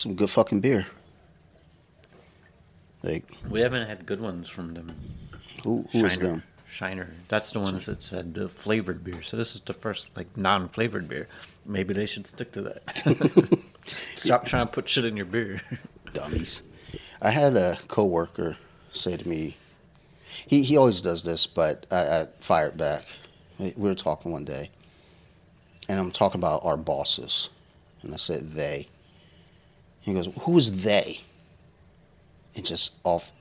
some good fucking beer. Like We haven't had good ones from them. who who is them? Shiner. That's the ones that said the flavored beer. So this is the first like non-flavored beer. Maybe they should stick to that. Stop trying to put shit in your beer. Dummies. I had a coworker say to me, he he always does this, but I, I fired back. We were talking one day, and I'm talking about our bosses, and I said they. He goes, "Who is they?" And just off,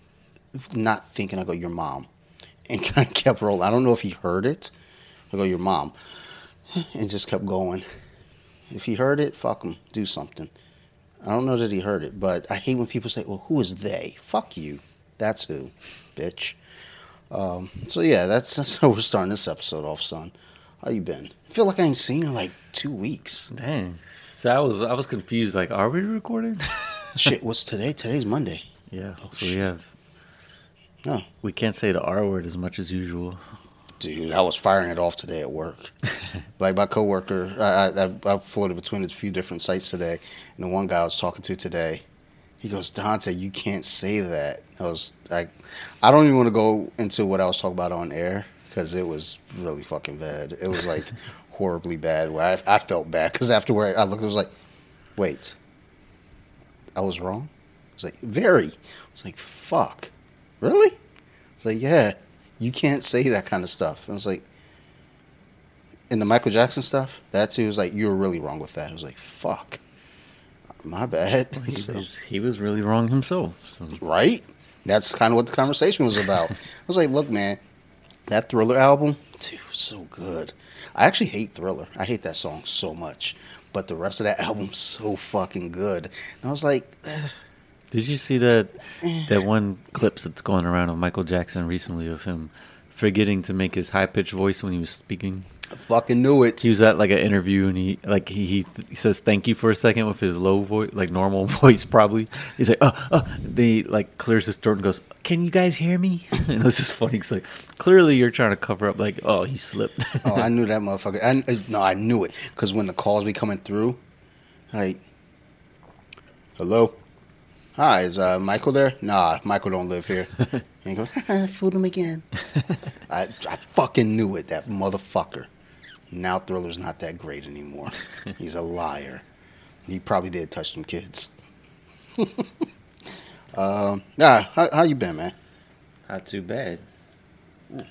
not thinking. I go, "Your mom," and kind of kept rolling. I don't know if he heard it. I go, "Your mom," and just kept going. If he heard it, fuck him. Do something. I don't know that he heard it, but I hate when people say, "Well, who is they?" Fuck you. That's who, bitch. Um, so yeah, that's that's how we're starting this episode off, son. How you been? I feel like I ain't seen you in like two weeks. Dang. So I was I was confused. Like, are we recording? Shit, what's today? Today's Monday. yeah. Oh, so we have. Oh. We can't say the R word as much as usual. Dude, I was firing it off today at work. like my coworker, I, I I floated between a few different sites today, and the one guy I was talking to today, he goes, Dante, you can't say that. I was like, I don't even want to go into what I was talking about on air because it was really fucking bad. It was like horribly bad. Where I, I felt bad because afterward I looked, I was like, wait, I was wrong. I was like, very. I was like, fuck, really? I was like, yeah, you can't say that kind of stuff. I was like, in the Michael Jackson stuff, that too was like, you were really wrong with that. I was like, fuck, my bad. He So- was he was really wrong himself. So. right? That's kind of what the conversation was about. I was like, look, man, that Thriller album, dude, so good. I actually hate Thriller. I hate that song so much. But the rest of that album's so fucking good. And I was like, eh, Did you see that that one clips that's going around of Michael Jackson recently of him forgetting to make his high pitched voice when he was speaking? I fucking knew it. He was at like an interview and he like he, he he says thank you for a second with his low voice, like normal voice probably. He's like, oh, oh. Then he like clears his throat and goes, "Can you guys hear me?" And it was just funny. He's like clearly you're trying to cover up, like, oh, he slipped. oh, I knew that motherfucker. I, uh, no, I knew it. Because when the calls be coming through, like, hello? Hi, is uh, Michael there? Nah, Michael don't live here. and he goes, fooled him again. I, I fucking knew it, that motherfucker. Now Thriller's not that great anymore. He's a liar. He probably did touch some kids. um, nah, how, how you been, man? Not too bad.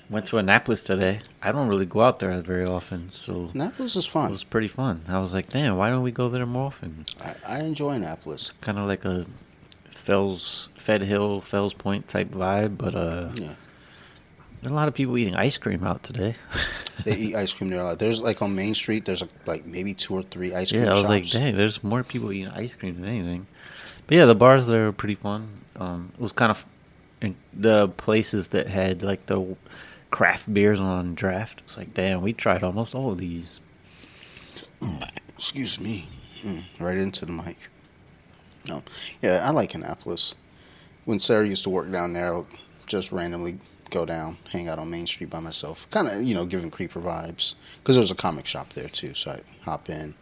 Went to Annapolis today. I don't really go out there very often, so Annapolis is fun. it was pretty fun. I was like, damn, why don't we go there more often? I, I enjoy Annapolis. Kind of like a Fells, Fed Hill, Fells Point type vibe, but uh, Yeah. A lot of people eating ice cream out today. They eat ice cream there a lot. There's like on Main Street. There's like maybe two or three ice cream yeah, I was shops. like, dang, there's more people eating ice cream than anything. But yeah, the bars there are pretty fun. Um, it was kind of the places that had like the craft beers on draft. It's like, damn, we tried almost all of these. Excuse me. Mm, right into the mic. No, yeah, I like Annapolis. When Sarah used to work down there, I would just randomly go down, hang out on Main Street by myself, kind of you know giving creeper vibes. Because there was a comic shop there too, so I hop in,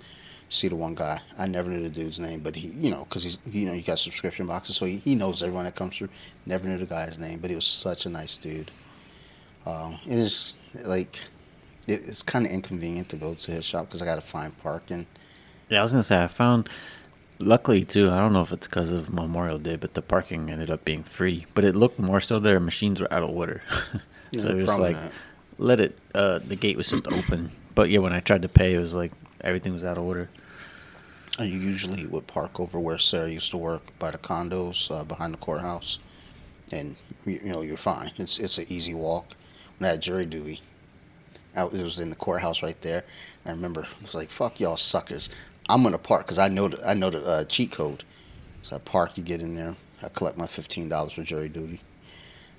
see the one guy. I never knew the dude's name, but he, you know, because he's you know he got subscription boxes, so he, he knows everyone that comes through. Never knew the guy's name, but he was such a nice dude. Um, it is like it, it's kind of inconvenient to go to his shop because I got to find parking. Yeah, I was gonna say I found. Luckily too, I don't know if it's because of Memorial Day, but the parking ended up being free. But it looked more so their machines were out of order, so it was like not. let it. Uh, the gate was just open, but yeah, when I tried to pay, it was like everything was out of order. I usually would park over where Sarah used to work by the condos uh, behind the courthouse, and you, you know you're fine. It's it's an easy walk. When I had jury duty, out it was in the courthouse right there. I remember it was like fuck y'all suckers. I'm gonna park because I know the, I know the uh, cheat code. So I park. You get in there. I collect my fifteen dollars for jury duty.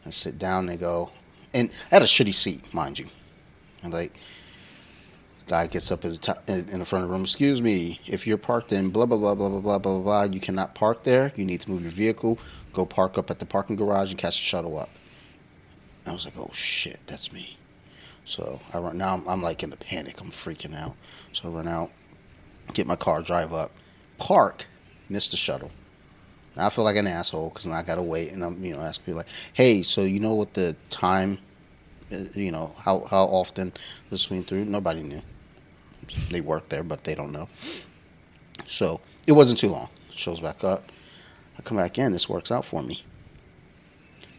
I sit down. They go, and I had a shitty seat, mind you. And like guy gets up at the top, in, in the front of the room. Excuse me, if you're parked in blah blah blah blah blah blah blah blah, you cannot park there. You need to move your vehicle. Go park up at the parking garage and catch the shuttle up. I was like, oh shit, that's me. So I run now. I'm, I'm like in a panic. I'm freaking out. So I run out, get my car, drive up, park, miss the shuttle. Now I feel like an asshole because I gotta wait, and I'm you know asking people like, hey, so you know what the time, uh, you know how how often the swing through? Nobody knew. They work there, but they don't know. So it wasn't too long. Shows back up. I come back in. This works out for me.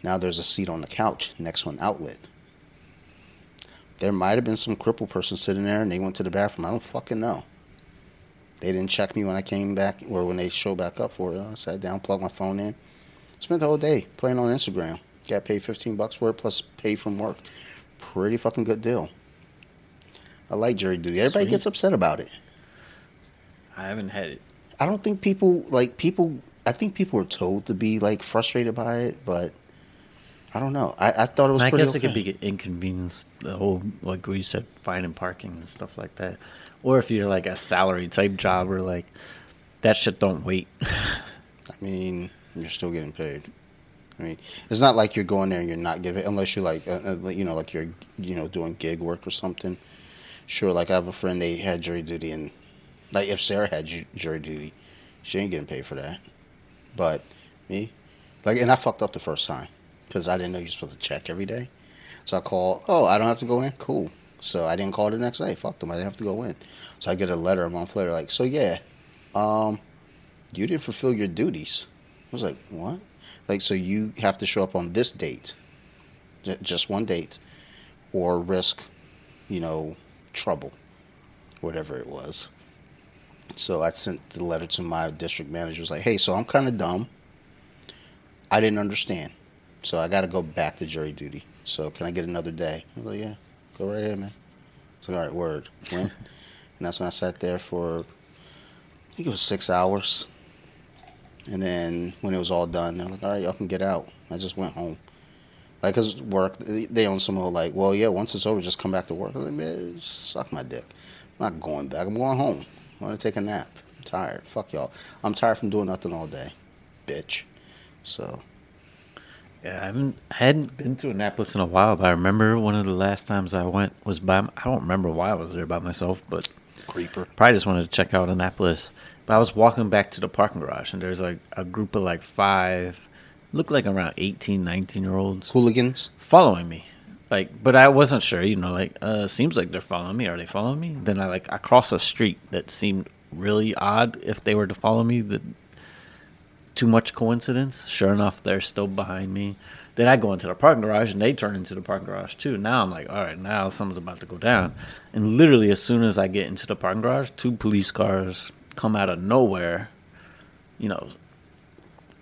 Now there's a seat on the couch next one outlet. There might have been some crippled person sitting there and they went to the bathroom. I don't fucking know. They didn't check me when I came back or when they showed back up for it. I sat down, plugged my phone in, spent the whole day playing on Instagram. Got paid 15 bucks for it plus pay from work. Pretty fucking good deal. I like jury duty. Everybody Sweet. gets upset about it. I haven't had it. I don't think people like people. I think people are told to be like frustrated by it, but I don't know. I, I thought it was I pretty guess okay. it could be inconvenience. The whole like you said, finding parking and stuff like that. Or if you're like a salary type job, or like that shit don't wait. I mean, you're still getting paid. I mean, it's not like you're going there and you're not getting paid unless you're like, uh, uh, you know, like you're, you know, doing gig work or something. Sure, like I have a friend, they had jury duty, and like if Sarah had jury duty, she ain't getting paid for that. But me, like, and I fucked up the first time because I didn't know you're supposed to check every day. So I called, oh, I don't have to go in? Cool. So I didn't call the next day. Fuck them. I didn't have to go in. So I get a letter a month later, like, so yeah, um, you didn't fulfill your duties. I was like, what? Like, so you have to show up on this date, J- just one date, or risk, you know, trouble, whatever it was. So I sent the letter to my district manager. Was like, hey, so I'm kind of dumb. I didn't understand, so I got to go back to jury duty. So can I get another day? I was like, yeah, go right ahead, man. It's like, all right, word. Went. and that's when I sat there for, I think it was six hours. And then when it was all done, they're like, all right, y'all can get out. I just went home. Like, cause work, they own some who like, well, yeah, once it's over, just come back to work. I'm like, man, suck my dick. I'm not going back. I'm going home. I want to take a nap. I'm tired. Fuck y'all. I'm tired from doing nothing all day, bitch. So, Yeah, I haven't I hadn't been to Annapolis in a while, but I remember one of the last times I went was by. I don't remember why I was there by myself, but creeper. probably just wanted to check out Annapolis. But I was walking back to the parking garage, and there's like a group of like five, looked like around 18, 19 year olds Hooligans. following me. Like, but I wasn't sure, you know, like, uh, seems like they're following me. Are they following me? Then I like, I crossed a street that seemed really odd if they were to follow me. That too much coincidence. Sure enough, they're still behind me. Then I go into the parking garage and they turn into the parking garage too. Now I'm like, all right, now something's about to go down. And literally, as soon as I get into the parking garage, two police cars come out of nowhere, you know,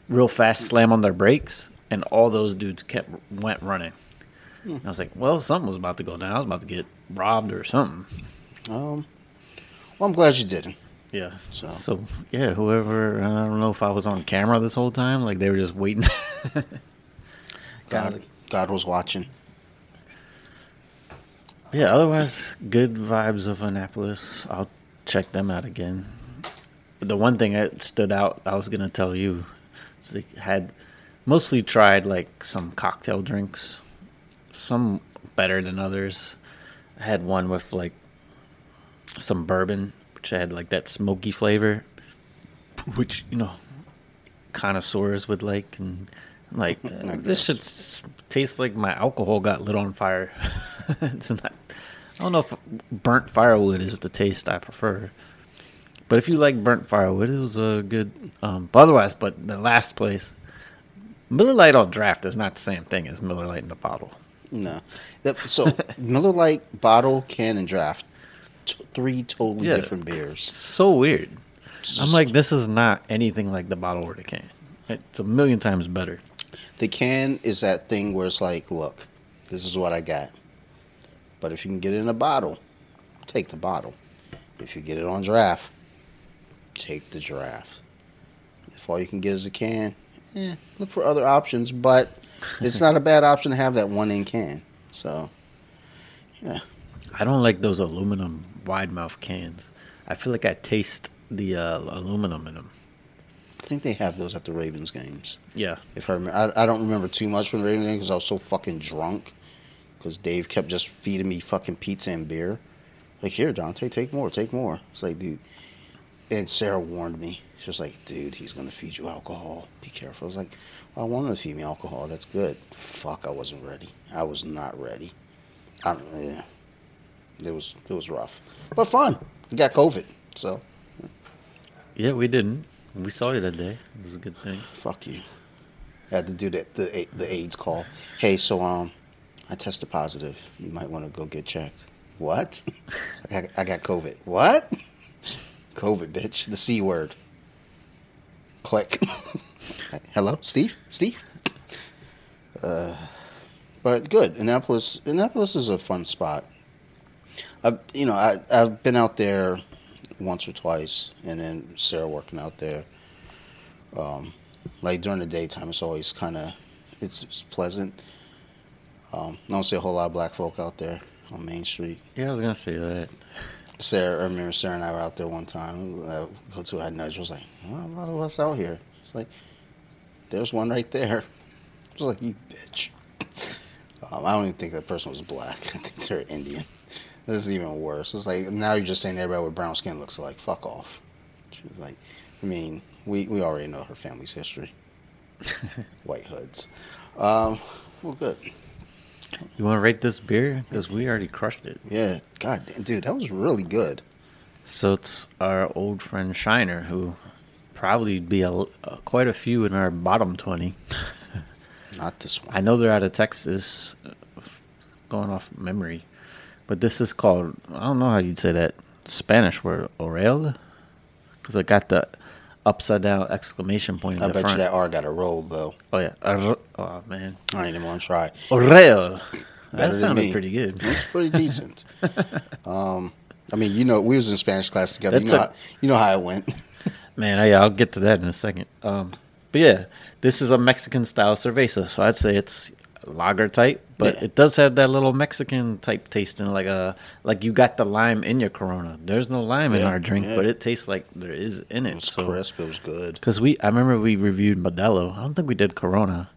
real fast, slam on their brakes, and all those dudes kept went running. I was like, well, something was about to go down. I was about to get robbed or something. Um, well, I'm glad you didn't. Yeah. So- So yeah, whoever I don't know if I was on camera this whole time, like they were just waiting. God. God was watching. Yeah. Otherwise, good vibes of Annapolis. I'll check them out again. The one thing that stood out, I was gonna tell you, is they had mostly tried like some cocktail drinks, some better than others. I had one with like some bourbon, which had like that smoky flavor, which you know connoisseurs would like, and like uh, this should s- taste like my alcohol got lit on fire. it's not. I don't know if burnt firewood is the taste I prefer. But if you like burnt firewood, it was a good. Um, but otherwise, but the last place, Miller Lite on draft is not the same thing as Miller Lite in the bottle. No. So Miller Lite bottle, can, and draft, t- three totally Yeah. different beers. So weird. It's I'm like, this is not anything like the bottle or the can. It's a million times better. the can is that thing where it's like, look, this is what I got. But if you can get it in a bottle, take the bottle. If you get it on draft, take the draft. If all you can get is a can, eh, look for other options. But it's not a bad option to have that one in can. So, yeah. I don't like those aluminum wide mouth cans. I feel like I taste the uh, aluminum in them. I think they have those at the Ravens games. Yeah. If I remember, I, I don't remember too much from the Ravens game because I was so fucking drunk. Because Dave kept just feeding me fucking pizza and beer. Like here, Dante, take more, take more. It's like, dude, and Sarah warned me. She was like, "Dude, he's gonna feed you alcohol. Be careful." I was like, well, "I want him to feed me alcohol. That's good." Fuck, I wasn't ready. I was not ready. I don't. Yeah, it was it was rough, but fun. We got COVID, so Yeah, we didn't. We saw you that day. It was a good thing. fuck you. I had to do that the the AIDS call. Hey, so um, I tested positive. You might want to go get checked. What? I got, I got COVID. What? COVID, bitch. The c word. Click. Hello, Steve. Steve. Uh, but good. Annapolis. Annapolis is a fun spot. I, you know, I I've been out there once or twice, and then Sarah working out there. Um, like during the daytime, it's always kind of it's, it's pleasant. Um, I don't see a whole lot of black folk out there on Main Street. Yeah, I was gonna say that. Sarah, I remember Sarah and I were out there one time. I go to I nudge. I was like, well, a lot of us out here. It's like, there's one right there. I was like, you bitch. Um, I don't even think that person was black. I think they're Indian. This is even worse. It's like now you're just saying everybody with brown skin looks like. Fuck off. She was like, I mean, we, we already know her family's history. White hoods. Um, well, good. You want to rate this beer? Because we already crushed it. Yeah, God, damn, dude, that was really good. So it's our old friend Shiner, who probably be a, uh, quite a few in our bottom twenty. Not this one. I know they're out of Texas, uh, going off memory, but this is called I don't know how you'd say that Spanish word Orel, because I got the upside down exclamation point in I bet front. you that R got a roll though. Oh yeah, oh man, I ain't even gonna try. Orel. That Better sounded pretty good. It's pretty decent. um, I mean, you know, we was in Spanish class together. You know, a- how, you know how it went. Man, I, I'll get to that in a second. Um, but yeah, this is a Mexican style cerveza, so I'd say it's lager type, but Yeah. it does have that little Mexican type taste in like a like you got the lime in your Corona. There's no lime in our drink, yeah. but it tastes like there is in it. It was so crisp. It was good. because we, I remember we reviewed Modelo. I don't think we did Corona,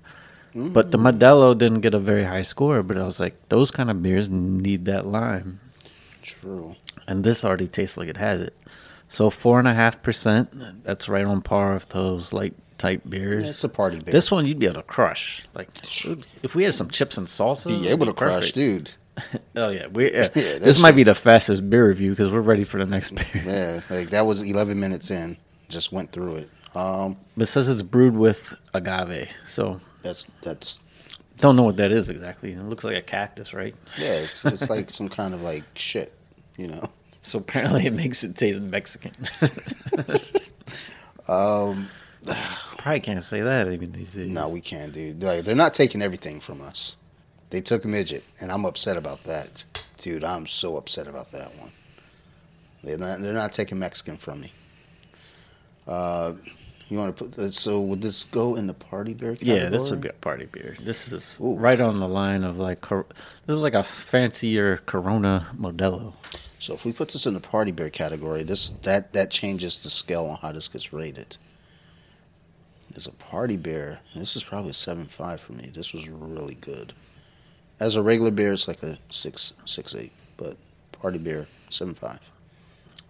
Mm. but the Modelo didn't get a very high score. But I was like, those kind of beers need that lime True. and this already tastes like it has it. So four and a half percent. That's right on par with those light type beers. It's a party beer. This one you'd be able to crush. Like if we had some chips and salsa, be able to crush, perfect. dude. Oh yeah, we. Yeah. Yeah, this might shit- be the fastest beer review because we're ready for the next beer. Yeah, like that was 11 minutes in. Just went through it. Um, But it says it's brewed with agave, so that's that's don't know what that is exactly. It looks like a cactus, right? yeah. It's it's like some kind of like shit, you know. So apparently it makes it taste Mexican. Um, Probably can't say that even these days. no, we can't, dude. Like they're not taking everything from us. They took midget, and I'm upset about that, dude. I'm so upset about that one. They're not they're not taking Mexican from me. Uh, you want to put this, so would this go in the party beer category? Yeah, this would be a party beer. This is Ooh. right on the line of like this is like a fancier Corona Modelo. So if we put this in the party beer category, this that that changes the scale on how this gets rated. As a party beer, this is probably a seven five for me. This was really good. As a regular beer, it's like a six six eight, but party beer seven five.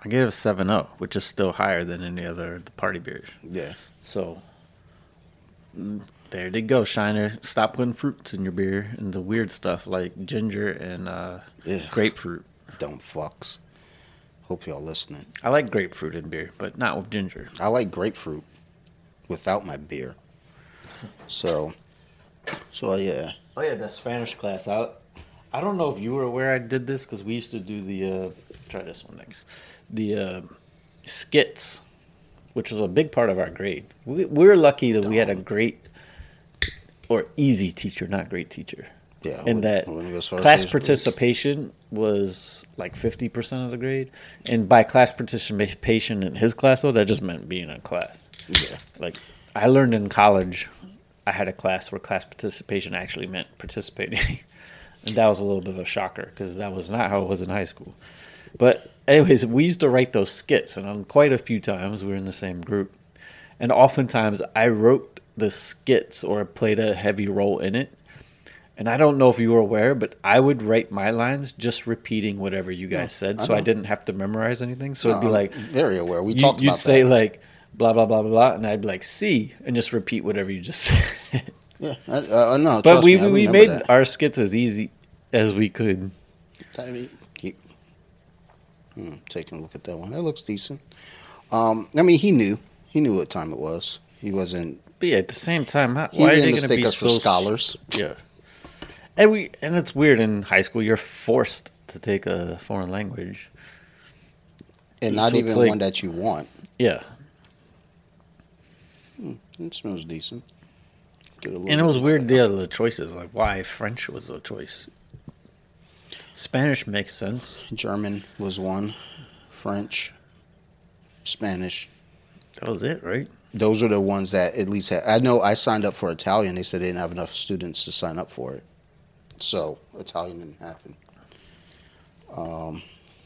I gave it a seven zero, which is still higher than any other the party beers. Yeah, So mm, there they go, Shiner. Stop putting fruits in your beer and the weird stuff like ginger and uh, grapefruit. Dumb fucks. Hope y'all listening. I like grapefruit in beer, but not with ginger. I like grapefruit without my beer. So, so yeah. Oh yeah, that Spanish class out. I don't know if you were aware I did this because we used to do the uh, try this one next. The uh, skits, which was a big part of our grade. We, we're lucky that we had a great or easy teacher, not great teacher. Yeah, And that when it goes first, class participation was like fifty percent of the grade, and by class participation in his class, though, that just meant being in class. Yeah, Like I learned in college, I had a class where class participation actually meant participating, and that was a little bit of a shocker because that was not how it was in high school. But anyways, we used to write those skits, and on quite a few times we were in the same group, and oftentimes I wrote the skits or played a heavy role in it. And I don't know if you were aware, but I would write my lines just repeating whatever you guys said, I so I didn't have to memorize anything. So it'd be I'm like very aware. We you, talked you'd about say that. like blah blah blah blah blah, and I'd be like C, and just repeat whatever you just said. yeah, I, uh, no, but we we made that. our skits as easy as we could. I mean, keep hmm, taking a look at that one. That looks decent. Um, I mean, he knew. He knew what time it was. He wasn't. But yeah, at the same time, how, why are they going to be us so for scholars. Yeah, and we and it's weird in high school. You're forced to take a foreign language. And not So even like- one that you want. Yeah, It smells decent. Get a little and it was weird the other choices, like why French was a choice. Spanish makes sense. German was one. French, Spanish. That was it, right? Those are the ones that at least had. I know I signed up for Italian. They said they didn't have enough students to sign up for it. So Italian didn't happen. Um,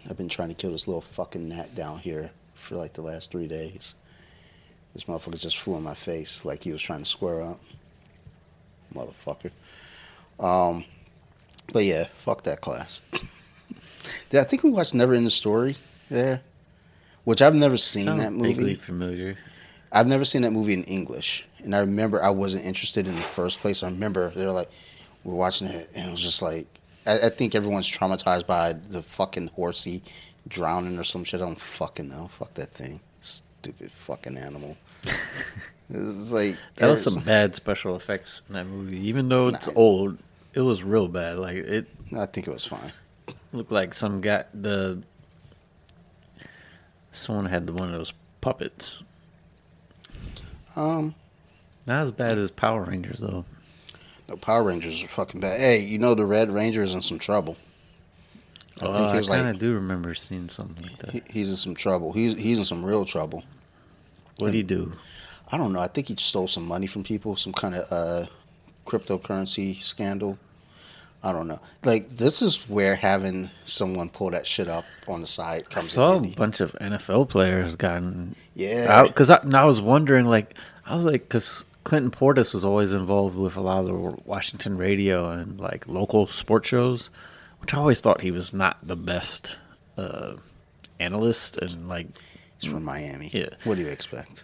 I've been trying to kill this little fucking gnat down here for like the last three days. This motherfucker just flew in my face like he was trying to square up. Motherfucker. Um, but yeah, fuck that class. I think we watched NeverEnding Story there, which I've never seen Sounds that movie. vaguely familiar. I've never seen that movie in English, and I remember I wasn't interested in the first place. I remember they were like, we we're watching it, and it was just like, I, I think everyone's traumatized by the fucking horsey drowning or some shit. I don't fucking know. Fuck that thing. Stupid fucking animal. It's like That was some bad special effects in that movie. Even though it's Nah. old, it was real bad. Like it I think it was fine. looked like some guy the someone had one of those puppets. Um, Not as bad as Power Rangers though. the Power Rangers are fucking bad. Hey, you know the Red Ranger is in some trouble. I Oh, think he I kind of like do remember seeing something like that. he, he's in some trouble. He's he's in some real trouble. What did he do? I don't know. I think he stole some money from people, some kind of uh, cryptocurrency scandal. I don't know. Like this is where having someone pull that shit up on the side I comes saw in a bunch of NFL players gotten Yeah, out because I, I was wondering, like, I was like, because Clinton Portis was always involved with a lot of the Washington radio and like local sports shows, which I always thought he was not the best uh, analyst and like, he's from Miami. Yeah. What do you expect?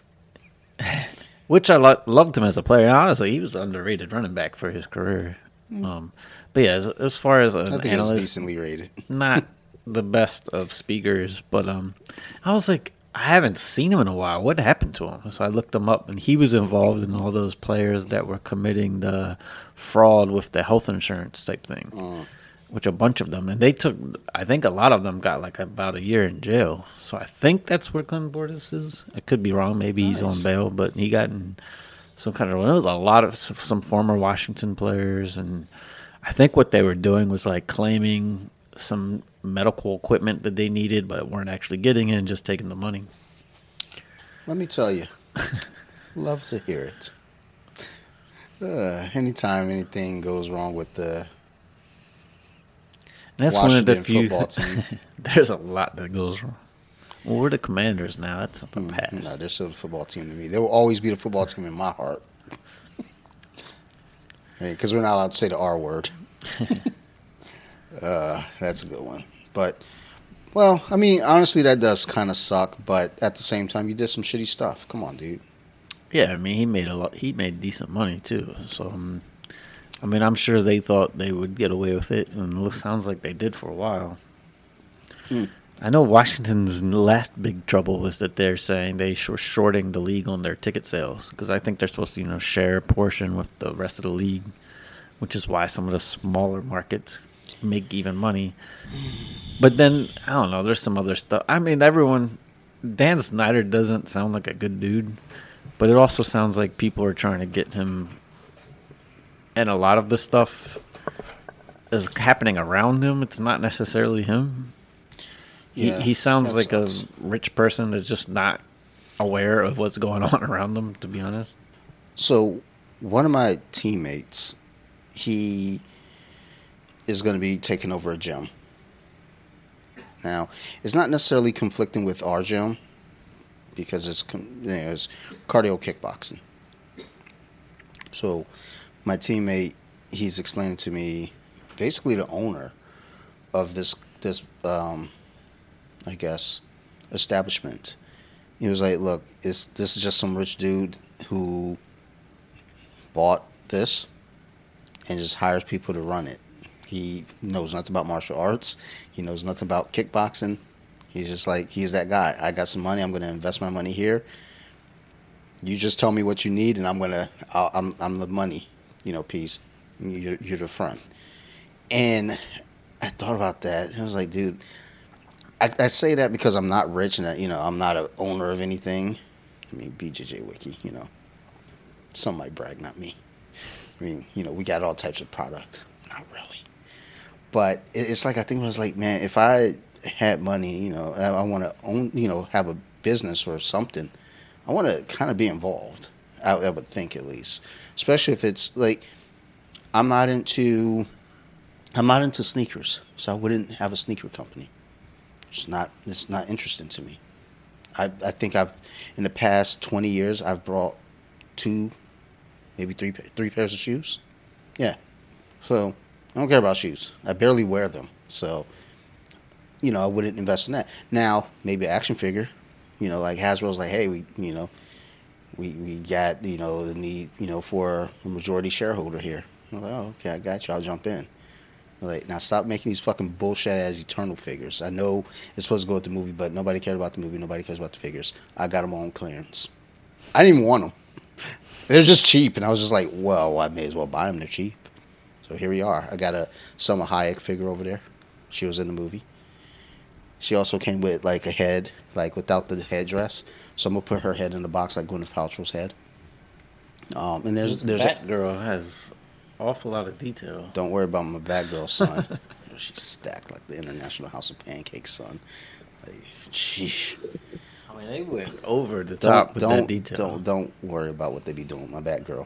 which I lo- loved him as a player. Honestly, he was underrated running back for his career. Um, but yeah, as, as far as an I think he was analyst, decently rated. not the best of speakers, but um, I was like, I haven't seen him in a while. What happened to him? So I looked him up, and he was involved in all those players that were committing the fraud with the health insurance type thing, Mm. Which a bunch of them, and they took. I think a lot of them got like about a year in jail. So I think that's where Clinton Portis is. I could be wrong. Maybe he's on bail, but he got in some kind of. It was a lot of some former Washington players, and I think what they were doing was like claiming some medical equipment that they needed, but weren't actually getting it, and just taking the money. Let me tell you, love to hear it. Uh, anytime anything goes wrong with the And that's one of the few. football th- there's a lot that goes wrong. Well, we're the Commanders now. That's the Mm, past. No, they're still the football team to me. They will always be the football team in my heart. Because we're not allowed to say the R word. uh, that's a good one. But, well, I mean, honestly, that does kind of suck. But at the same time, you did some shitty stuff. Come on, dude. Yeah, I mean, he made a lot. He made decent money too. So, um, I mean, I'm sure they thought they would get away with it, and it looks- sounds like they did for a while. Hmm. I know Washington's last big trouble was that they're saying they were shorting the league on their ticket sales because I think they're supposed to, you know, share a portion with the rest of the league, which is why some of the smaller markets make even money. But then I don't know. There's some other stuff. I mean, everyone. Dan Snyder doesn't sound like a good dude, but it also sounds like people are trying to get him. And a lot of the stuff is happening around him. It's not necessarily him. Yeah, he, he sounds like sucks. a rich person that's just not aware of what's going on around them. To be honest, So, one of my teammates, he is going to be taking over a gym. Now, it's not necessarily conflicting with our gym because it's you know, it's cardio kickboxing. So, my teammate he's explaining to me, basically the owner of this this um, I guess establishment. He was like, "Look, this this is just some rich dude who bought this and just hires people to run it. He knows nothing about martial arts. He knows nothing about kickboxing. He's just like he's that guy. I got some money. I'm going to invest my money here. You just tell me what you need, and I'm gonna. i am I'm the money, you know, piece. You're, you're the front. And I thought about that. I was like, dude, I, I say that because I'm not rich and you know I'm not an owner of anything. I mean, BJJ Wiki, you know, some might brag, not me. I mean, you know, we got all types of products. Not really. But it's like I think it was like, man, if I had money, you know, I, I want to own, you know, have a business or something. I want to kind of be involved. I, I would think at least, especially if it's like I'm not into I'm not into sneakers, so I wouldn't have a sneaker company. It's not it's not interesting to me. I I think I've in the past 20 years I've brought two maybe three three pairs of shoes. Yeah. So, I don't care about shoes. I barely wear them. So, you know, I wouldn't invest in that. Now, maybe action figure, you know, like Hasbro's like, "Hey, we, you know, we we got, you know, the need, you know, for a majority shareholder here." I'm like, "Oh, okay, I got you. I'll jump in." Like, now stop making these fucking bullshit as eternal figures. I know it's supposed to go with the movie, but nobody cared about the movie. Nobody cares about the figures. I got them on clearance. I didn't even want them. They're just cheap, and I was just like, well, I may as well buy them. They're cheap. So here we are. I got a Salma Hayek figure over there. She was in the movie. She also came with like a head, like without the headdress. So I'm gonna put her head in the box like Gwyneth Paltrow's head. Um, and there's there's Batgirl a, has awful lot of detail. Don't worry about my Batgirl son. She's stacked like the International House of Pancakes son. Like, sheesh. I mean, they went over the top don't, with don't, that detail. Don't don't worry about what they be doing. My Batgirl.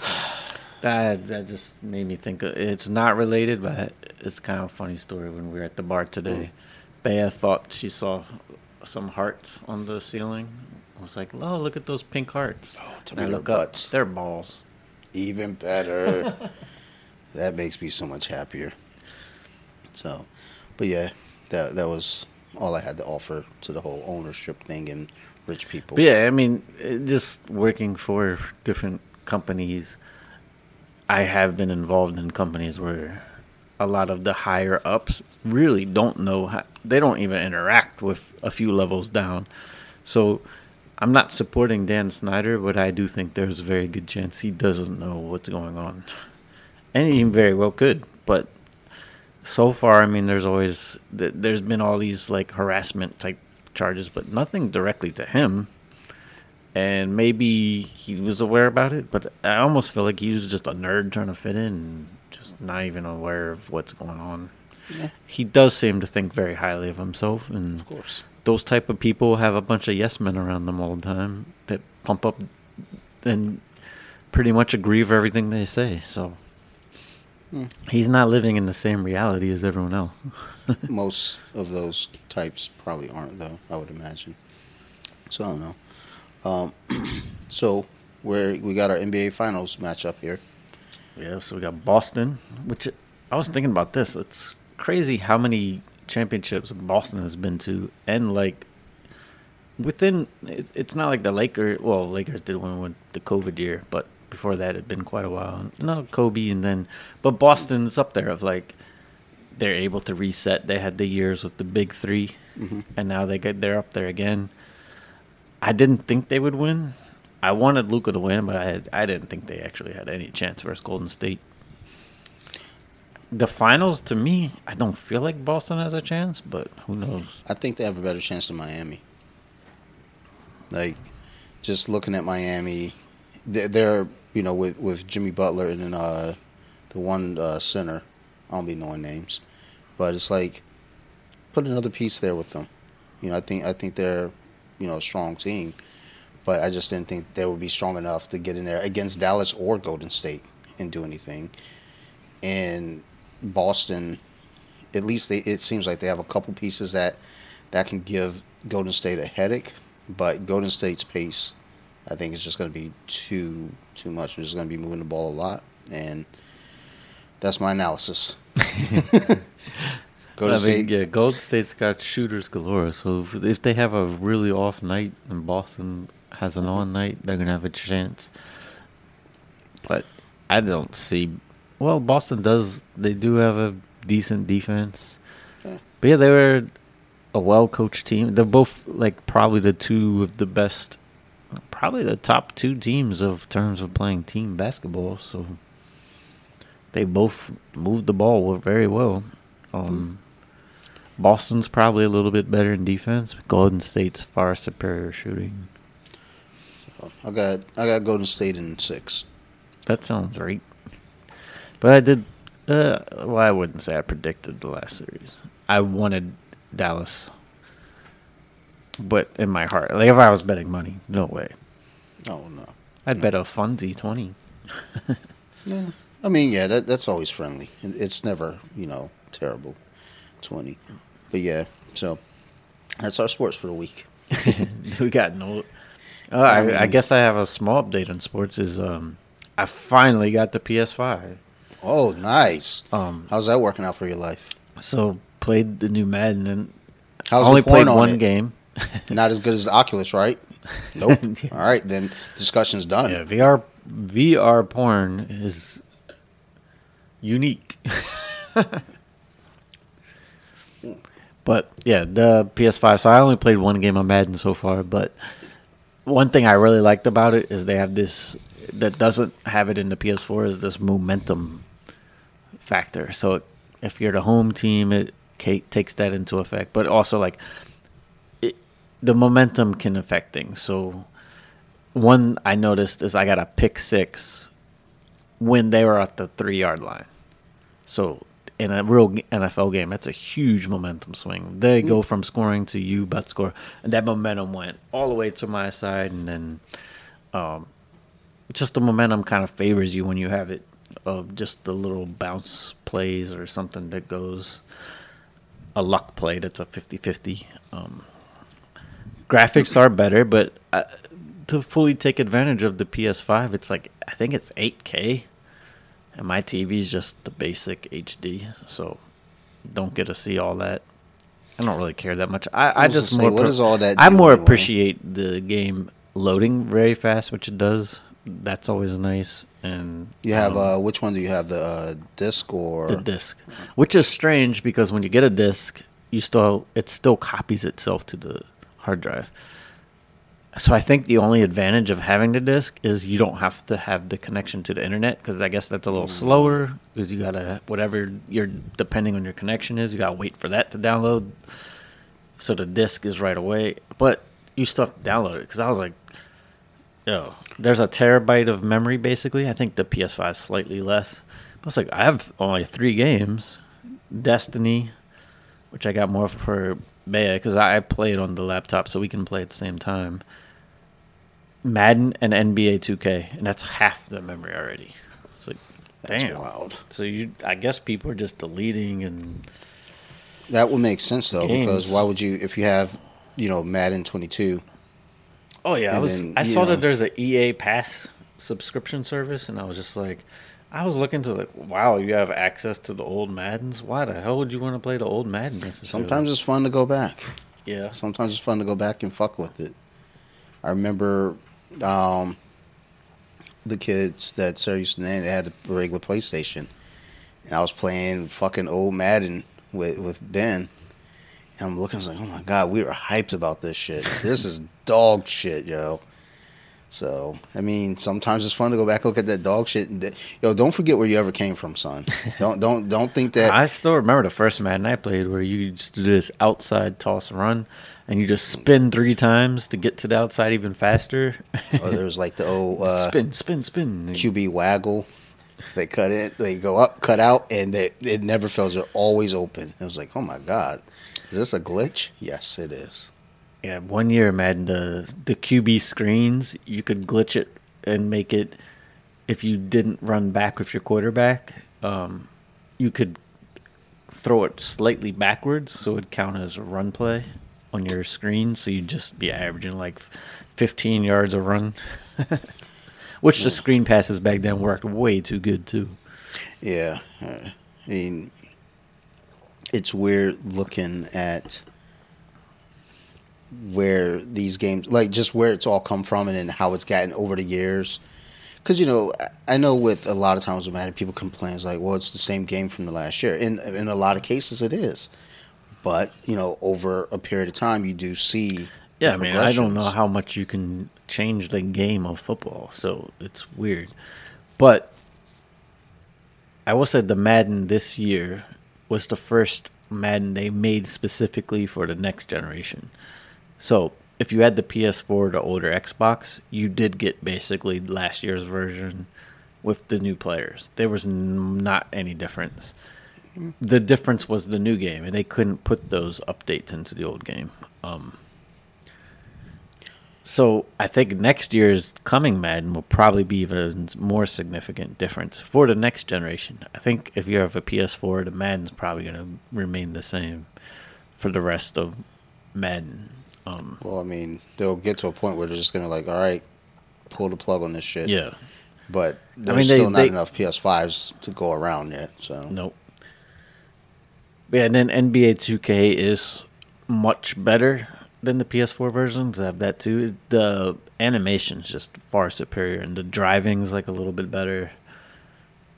That that just made me think. Of, it's not related, but it's kind of a funny story. When we were at the bar today, mm. Bea thought she saw some hearts on the ceiling. I was like, "Oh, look at those pink hearts!" Oh, and I look butts. up, they're balls. Even better. that makes me so much happier. So, but yeah, that that was all I had to offer to the whole ownership thing and rich people. But yeah, I mean, just working for different companies I have been involved in companies where a lot of the higher ups really don't know how, they don't even interact with a few levels down. So I'm not supporting Dan Snyder, but I do think there's a very good chance he doesn't know what's going on. And he very well could, but so far, I mean, there's always there's been all these like harassment type charges, but nothing directly to him and maybe he was aware about it, but I almost feel like he was just a nerd trying to fit in, just not even aware of what's going on. Yeah. He does seem to think very highly of himself, and of course, those type of people have a bunch of yes men around them all the time that pump up and pretty much agree with everything they say. So hmm. he's not living in the same reality as everyone else. Most of those types probably aren't, though. I would imagine. So I don't know. Um, so we we got our NBA Finals matchup here. Yeah, so we got Boston, which I was thinking about this. It's crazy how many championships Boston has been to, and like within, it, it's not like the Lakers. Well, Lakers did one with the COVID year, but before that, it'd been quite a while. No, Kobe, and then, but Boston's up there of like they're able to reset. They had the years with the big 3 mm-hmm. and now they get they're up there again. I didn't think they would win. I wanted Luka to win, but I had, I didn't think they actually had any chance versus Golden State. The finals, to me, I don't feel like Boston has a chance, but who knows? I think they have a better chance than Miami. Like, just looking at Miami, they're, you know with with Jimmy Butler and then uh, the one uh, center. I don't be knowing names, but it's like put another piece there with them. You know, I think I think they're you know a strong team, but I just didn't think they would be strong enough to get in there against Dallas or Golden State and do anything. And Boston, at least they, it seems like they have a couple pieces that that can give Golden State a headache, but Golden State's pace, I think, is just going to be too too much. We're just going to be moving the ball a lot, and that's my analysis. Go I to mean, state. yeah, Golden State's got shooters galore. So if, if they have a really off night and Boston has an on night, they're gonna have a chance. But I don't see. Well, Boston does. They do have a decent defense. Yeah. But yeah, they were a well coached team. They're both like probably the two of the best, probably the top two teams of terms of playing team basketball. So they both moved the ball very well. Um, Boston's probably a little bit better in defense. But Golden State's far superior shooting. I got I got Golden State in six. That sounds right. But I did. Uh, well, I wouldn't say I predicted the last series. I wanted Dallas, but in my heart, like if I was betting money, no way. Oh no. I'd bet a funsy twenty. Yeah. I mean, yeah, that that's always friendly. It's never, you know, terrible. Twenty. But yeah, so that's our sports for the week. we got no. Uh, I I, guess I have a small update on sports. Is um, I finally got the PS5. Oh, nice. Um, How's that working out for your life? so played the new Madden and How's only the porn played on one it? game. Not as good as the Oculus, right? Nope. All right, then discussion's done. Yeah, VR VR porn is unique. but yeah, the PS5. So I only played one game of Madden so far, but one thing I really liked about it is they have this that doesn't have it in the PS4 is this momentum factor. So if you're the home team, it takes that into effect. But also like it, the momentum can affect things. So one I noticed is I got a pick six when they were at the three yard line. So in a real NFL game, that's a huge momentum swing. They go from scoring to you about to score, and that momentum went all the way to my side, and then um, just the momentum kind of favors you when you have it of just the little bounce plays or something that goes a luck play that's a 50-50. Um, graphics are better, but uh, to fully take advantage of the PS5, it's like I think it's 8K, and my TV is just the basic HD, so don't get to see all that. I don't really care that much. I, I was just say, more. what does all that I more anyway? appreciate the game loading very fast, which it does. That's always nice. And You have um, uh, which one do you have? The uh, disc or the disc, which is strange because when you get a disc, you still it still copies itself to the hard drive. So I think the only advantage of having the disc is you don't have to have the connection to the internet because I guess that's a little mm. slower because you gotta whatever your depending on your connection is you gotta wait for that to download. So the disc is right away, but you still have to download it because I was like, yo, there's a terabyte of memory basically. I think the PS5 is slightly less. I was like, I have only three games, Destiny, which I got more for Bea because I play it on the laptop, so we can play at the same time. Madden and NBA 2K, and that's half the memory already. It's like, That's damn. wild. So you, I guess people are just deleting and That would make sense though, because why would you if you have, you know, Madden 22? Oh yeah, I was. then, I saw know- that there's a EA Pass subscription service, and I was just like, I was looking to like, wow, you have access to the old Maddens. Why the hell would you want to play the old Madden? Sometimes it's fun to go back. yeah. Sometimes it's fun to go back and fuck with it. I remember um, the kids that Sarah used to name. They had a regular PlayStation, and I was playing fucking old Madden with with Ben. And I'm looking, I was like, oh my god, we were hyped about this shit. This is dog shit, yo. So I mean, sometimes it's fun to go back look at that dog shit. Yo, don't forget where you ever came from, son. Don't don't don't think that. I still remember the first Madden I played where you just do this outside toss and run, and you just spin three times to get to the outside even faster. or there was like the old uh, spin, spin, spin. QB waggle. They cut it, they go up, cut out, and it, it never fails. They're always open. It was like, oh my god, is this a glitch? Yes, it is. Yeah, one year, Madden, the the QB screens, you could glitch it and make it if you didn't run back with your quarterback, um, you could throw it slightly backwards, so it'd count as a run play on your screen. So you'd just be averaging like 15 yards a run, which the screen passes back then worked way too good too. Yeah, uh, I mean, it's weird looking at where these games, like just where it's all come from, and then how it's gotten over the years. Because you know, I- I know with a lot of times with Madden, people complain it's like, well, it's the same game from the last year. In in a lot of cases, it is. But you know, over a period of time, you do see. Yeah, I mean, I don't know how much you can change the game of football, so it's weird. But I will say the Madden this year was the first Madden they made specifically for the next generation. So if you had the PS4, the older Xbox, you did get basically last year's version with the new players. There was n- not any difference. The difference was the new game, and they couldn't put those updates into the old game. Um, so I think next year's coming Madden will probably be even more significant difference for the next generation. I think if you have a PS4, the Madden's probably going to remain the same for the rest of Madden. Um, Well, I mean, they'll get to a point where they're just gonna like, all right, pull the plug on this shit. yeah, But there's mean, they- still not they- enough PS5s to go around yet. So nope. Yeah, and then NBA 2K is much better than the PS4 versions. I have that too. The animation's just far superior, and the driving's like a little bit better.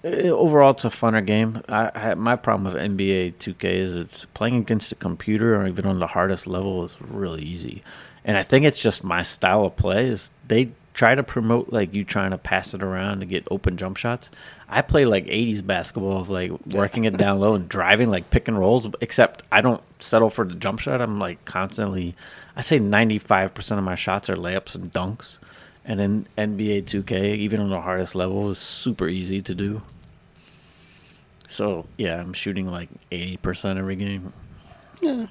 Eh, Overall, it's a funner game. I, I my problem with NBA 2K is it's playing against the computer or even on the hardest level is really easy, and I think it's just my style of play. Is they try to promote like you trying to pass it around to get open jump shots. I play like 80s basketball of like working it down low and driving like pick and rolls, except I don't settle for the jump shot. I'm like constantly, I say 95% of my shots are layups and dunks. And in NBA 2K, even on the hardest level, is super easy to do. So yeah, I'm shooting like 80% every game. yeah,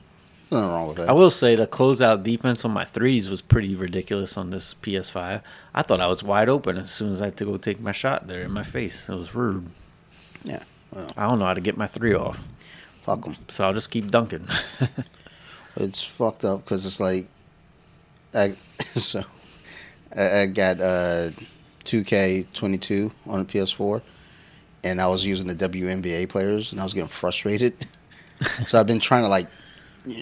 nothing wrong with that. I will say the closeout defense on my threes was pretty ridiculous on this PS5. I thought I was wide open as soon as I had to go take my shot there in my face. It was rude. yeah, well, I don't know how to get my three off, fuck them. so I'll just keep dunking. It's fucked up because it's like, I so I, I got uh 2K22 on a PS4, and I was using the WNBA players, and I was getting frustrated. so I've been trying to like,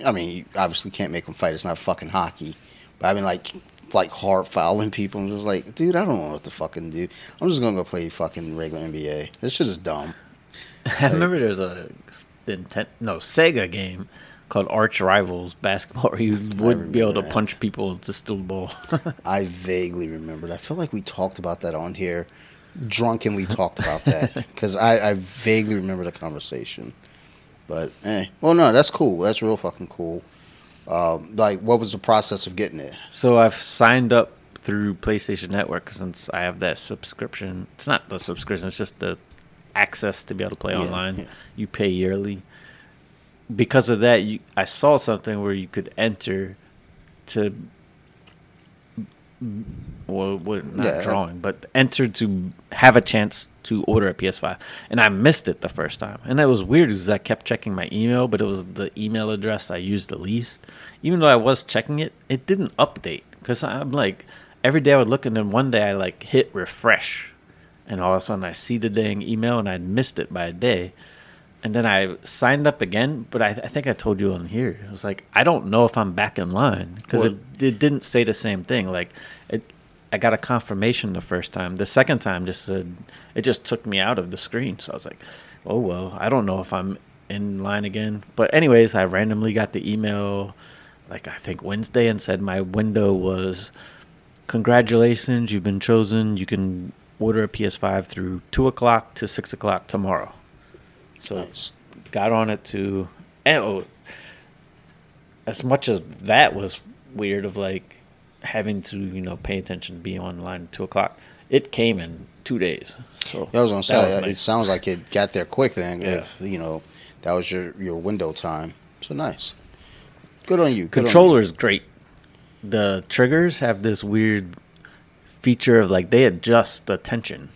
I mean, you obviously can't make them fight. It's not fucking hockey, but I mean, like, like hard fouling people. and just like, dude, I don't know what to fucking do. I'm just gonna go play fucking regular NBA. This shit is dumb. I remember there's a Nintendo, no Sega game called Arch Rivals Basketball where you would be able to that. punch people to steal the ball. I vaguely remembered. I feel like we talked about that on here, drunkenly talked about that because I, I vaguely remember the conversation. But eh, well, no, that's cool. That's real fucking cool. Um, like, what was the process of getting it? So I've signed up through PlayStation Network since I have that subscription. It's not the subscription; it's just the access to be able to play Yeah, online. yeah. You pay yearly. Because of that, you, I saw something where you could enter to, well, what, not Yeah. drawing, but enter to have a chance to order a PS5. And I missed it the first time, and that was weird because I kept checking my email, but it was the email address I used the least. Even though I was checking it, it didn't update because I'm like every day I would look, and then one day I like hit refresh, and all of a sudden I see the dang email, and I'd missed it by a day. And then I signed up again, but I, I think I told you on here. It was like I don't know if I'm back in line because it, it didn't say the same thing. Like it, I got a confirmation the first time. The second time just said it just took me out of the screen. So I was like, oh well, I don't know if I'm in line again. But anyways, I randomly got the email, like I think Wednesday, and said my window was congratulations, you've been chosen. You can order a PS5 through two o'clock to six o'clock tomorrow. So Nice. got on it to and oh, as much as that was weird of like having to you know pay attention to be online at two o'clock it came in two days so Yeah, I was gonna say was it nice. sounds like it got there quick. Then, Yeah. if you know that was your your window time, so nice. Good on you. Good on you. controller is great the triggers have this weird feature of like they adjust the tension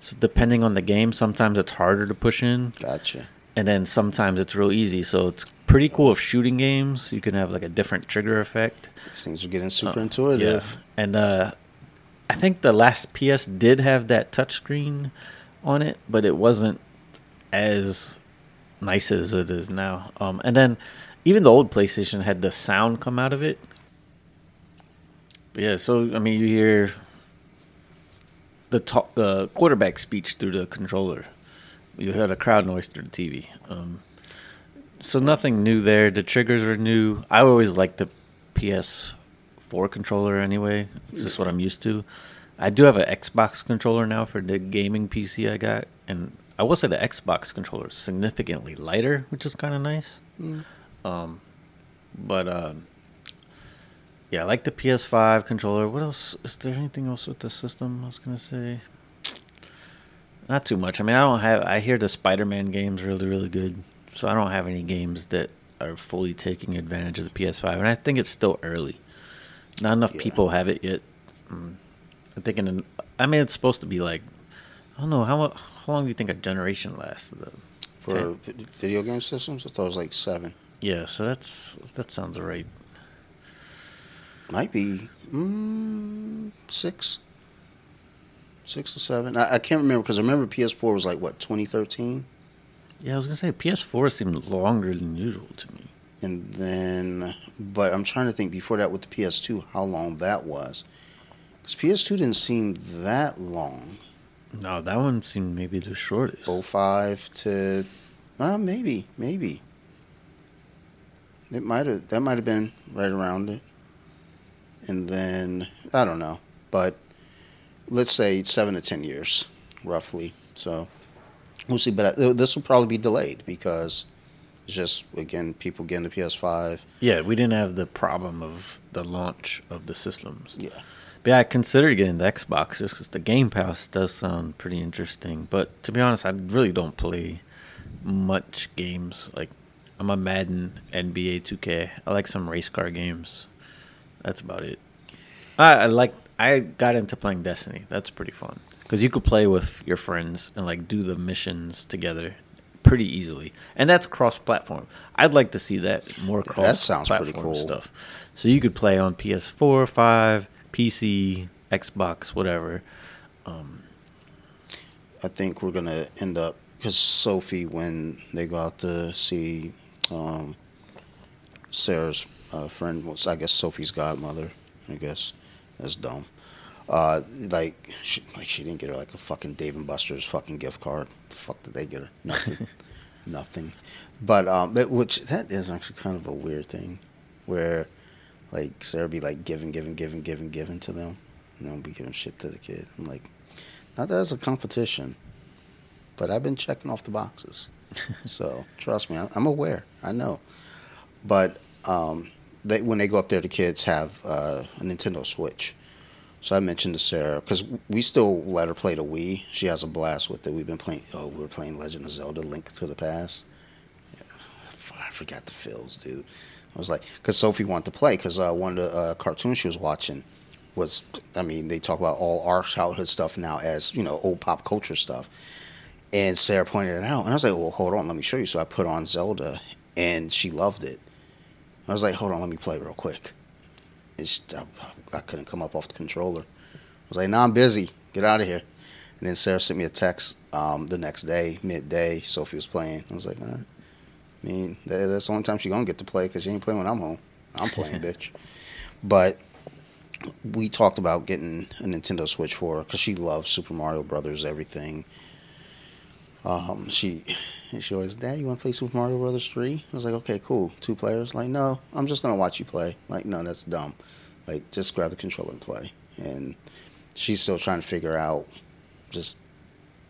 so depending on the game sometimes it's harder to push in Gotcha. and then sometimes it's real easy so it's pretty cool if shooting games you can have like a different trigger effect These things are getting super Uh, intuitive. Yeah. And uh, I think the last PS did have that touchscreen on it, but it wasn't as nice as it is now. Um, and then even the old PlayStation had the sound come out of it. But yeah, so I mean, you hear the talk, the quarterback speech through the controller. You heard a crowd noise through the TV. Um, so nothing new there. The triggers are new. I always liked the PS4 controller anyway. It's just what I'm used to. I do have an Xbox controller now for the gaming PC I got, and I will say the Xbox controller is significantly lighter, which is kind of nice. Mm. Um, but um, yeah, I like the PS5 controller. What else? Is there anything else with the system? I was gonna say. Not too much. I mean, I don't have. I hear the Spider-Man games really, really good. So I don't have any games that are fully taking advantage of the PS5, and I think it's still early. Not enough Yeah. people have it yet. Mm. I'm thinking. in- I mean, it's supposed to be like. I don't know how how long do you think a generation lasts? For Ten. video game systems, I thought it was like seven. Yeah, so that's that sounds right. Might be mm, six. Six or seven. I, I can't remember because I remember PS4 was like, what, 2013? Yeah, I was gonna say PS4 seemed longer than usual to me. And then, but I'm trying to think before that with the PS2, how long that was. Because PS2 didn't seem that long. No, that one seemed maybe the shortest. 05 to, well, maybe, maybe. It might have, that might have been right around it. And then, I don't know, but let's say seven to 10 years, roughly. So we'll see. But I, this will probably be delayed because it's just, again, people getting the PS5. Yeah, we didn't have the problem of the launch of the systems. Yeah. But yeah, I considered getting the Xbox just because the Game Pass does sound pretty interesting. But to be honest, I really don't play much games. Like, I'm a Madden, NBA 2K. I like some race car games. That's about it. I, I like. I got into playing Destiny. That's pretty fun because you could play with your friends and like do the missions together pretty easily, and that's cross-platform. I'd like to see that more cross. That sounds pretty cool. stuff. So you could play on PS4, 5, PC, Xbox, whatever. Um, I think we're gonna end up because Sophie, when they go out to see um, Sarah's uh, friend, was I guess Sophie's godmother. I guess that's dumb. Uh, like she, like she didn't get her like a fucking Dave and Buster's fucking gift card. The fuck did they get her? Nothing. Nothing. But um, that, which that is actually kind of a weird thing, where like Sarah be like giving, giving, giving, giving, giving to them, and don't be giving shit to the kid. I'm like, not that it's a competition, but I've been checking off the boxes. so trust me, I'm, I'm aware. I know. But um, they, when they go up there, the kids have uh, a Nintendo Switch. So I mentioned to Sarah because we still let her play the Wii. She has a blast with it. We've been playing. Oh, we were playing Legend of Zelda: Link to the Past. I forgot the fills, dude. I was like, because Sophie wanted to play because uh, one of the uh, cartoons she was watching was, I mean, they talk about all our childhood stuff now as you know old pop culture stuff. And Sarah pointed it out, and I was like, well, hold on, let me show you. So I put on Zelda, and she loved it. I was like, hold on, let me play real quick. She, I, I couldn't come up off the controller. I was like, nah, I'm busy. Get out of here. And then Sarah sent me a text um, the next day, midday. Sophie was playing. I was like, uh, I mean, that, that's the only time she gonna get to play because she ain't playing when I'm home. I'm playing, bitch. But we talked about getting a Nintendo Switch for her because she loves Super Mario Brothers, everything. Um, she she always, Dad, you want to play Super Mario Brothers three? I was like, okay, cool, two players. Like, no, I'm just gonna watch you play. Like, no, that's dumb. Like, just grab the controller and play. And she's still trying to figure out just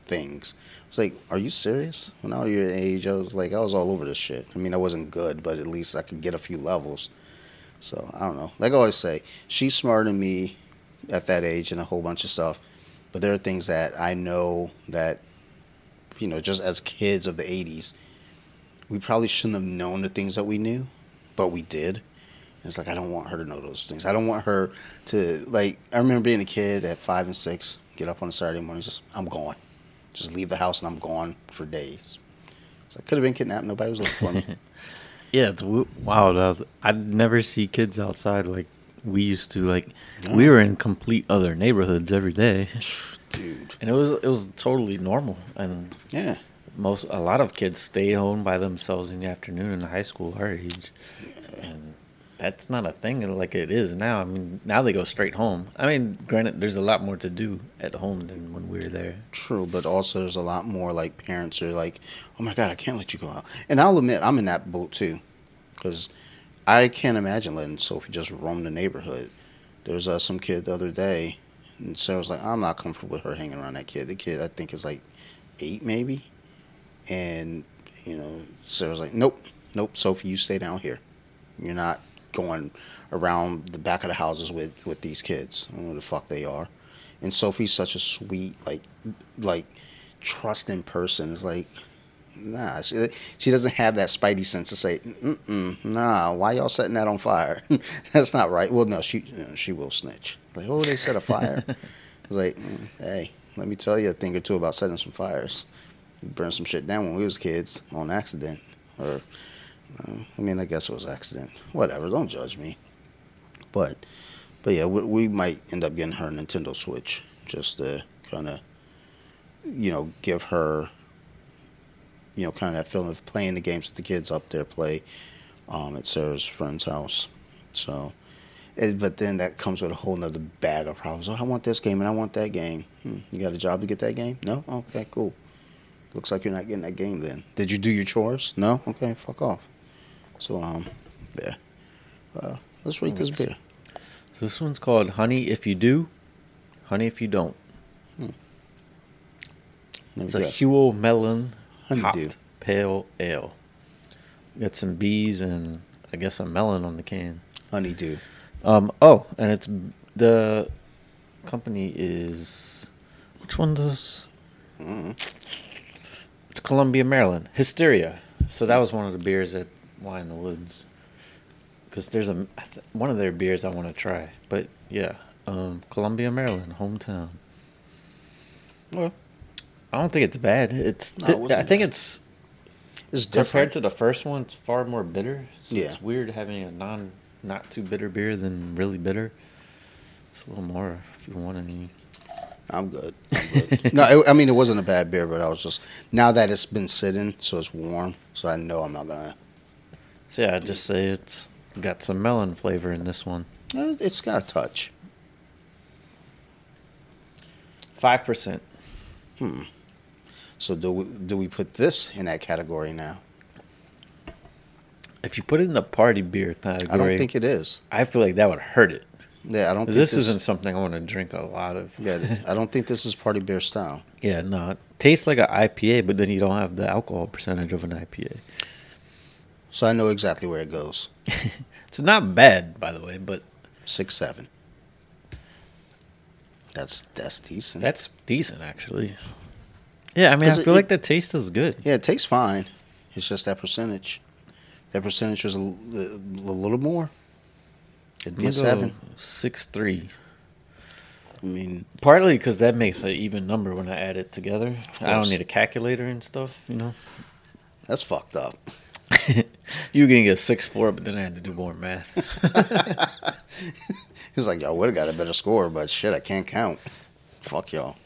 things. I was like, are you serious? When I was your age, I was like, I was all over this shit. I mean, I wasn't good, but at least I could get a few levels. So I don't know. Like I always say, she's smarter than me at that age and a whole bunch of stuff. But there are things that I know that, you know, just as kids of the 80s, we probably shouldn't have known the things that we knew, but we did. It's like, I don't want her to know those things. I don't want her to, like, I remember being a kid at five and six, get up on a Saturday morning, just, I'm gone. Just leave the house and I'm gone for days. So I could have been kidnapped. Nobody was looking for me. yeah, it's wild. I- I'd never see kids outside like we used to. Like, we were in complete other neighborhoods every day, dude. and it was it was totally normal. And Yeah, most a lot of kids stay home by themselves in the afternoon in high school our age, and that's not a thing like it is now. I mean, now they go straight home. I mean, granted, there's a lot more to do at home than when we were there. true. But also, there's a lot more like parents are like, "Oh my god, I can't let you go out." And I'll admit, I'm in that boat too, because I can't imagine letting Sophie just roam the neighborhood. There was uh, some kid the other day, and Sarah was like, "I'm not comfortable with her hanging around that kid." The kid, I think, is like eight, maybe, and you know, Sarah was like, "Nope, nope, Sophie, you stay down here. You're not going around the back of the houses with with these kids. I don't know who the fuck they are." And Sophie's such a sweet, like, like trusting person. It's like, nah, she, she doesn't have that spidey sense to say, Mm-mm, nah, why y'all setting that on fire? That's not right. Well, no, she you know, she will snitch. Like, oh, they set a fire. I was like, mm, hey, let me tell you a thing or two about setting some fires. We burned some shit down when we was kids on accident, or uh, I mean, I guess it was accident. Whatever, don't judge me. But, but yeah, we, we might end up getting her a Nintendo Switch just to kind of, you know, give her, you know, kind of that feeling of playing the games that the kids up there play um, at Sarah's friend's house. So, eh, but then that comes with a whole nother bag of problems. Oh, I want this game and I want that game. Hmm, you got a job to get that game? No? Okay, cool. Looks like you're not getting that game then. Did you do your chores? No? Okay, fuck off. So, um, yeah. Uh, let's rate this beer. So this one's called Honey If You Do, Honey If You Don't. Let It's me a guess. Huel Melon Honeydew. Pale Ale. Got some bees and I guess a melon on the can. Honeydew. Um. Oh, and it's the company is which one does? Mm. It's Columbia, Maryland. Hysteria. So that was one of the beers at Wine in the Woods. Because there's a th- one of their beers I want to try. But yeah, um, Columbia, Maryland, hometown. Well, I don't think it's bad. It's No, it I think bad. it's it's compared different. to the first one. It's far more bitter. So Yeah. It's weird having a non not too bitter beer than really bitter. It's a little more if you want any. I'm good. I'm good. no, it, I mean it wasn't a bad beer, but I was just now that it's been sitting, so it's warm, so I know I'm not gonna. So yeah, I'd just say it's got some melon flavor in this one. eh, It's got a touch. Five percent. Hmm. So do we do we put this in that category now? If you put it in the party beer category, I don't think it is. I feel like that would hurt it. Yeah, I don't. 'Cause Think this, isn't something I want to drink a lot of. Yeah, I don't think this is party beer style. yeah, no. It tastes like an IPA, but then you don't have the alcohol percentage of an IPA. So I know exactly where it goes. It's not bad, by the way, but Six seven. That's that's decent. that's decent actually. Yeah, I mean, I feel it- like the taste is good. yeah, it tastes fine. It's just that percentage. That percentage was a little more. It'd be a seven. Six three. I mean, Partly because that makes an even number when I add it together. I don't need a calculator and stuff, you know. that's fucked up. you were gonna get six four, but then I had to do more math. He was like, y'all would have got a better score, but shit, I can't count. Fuck y'all.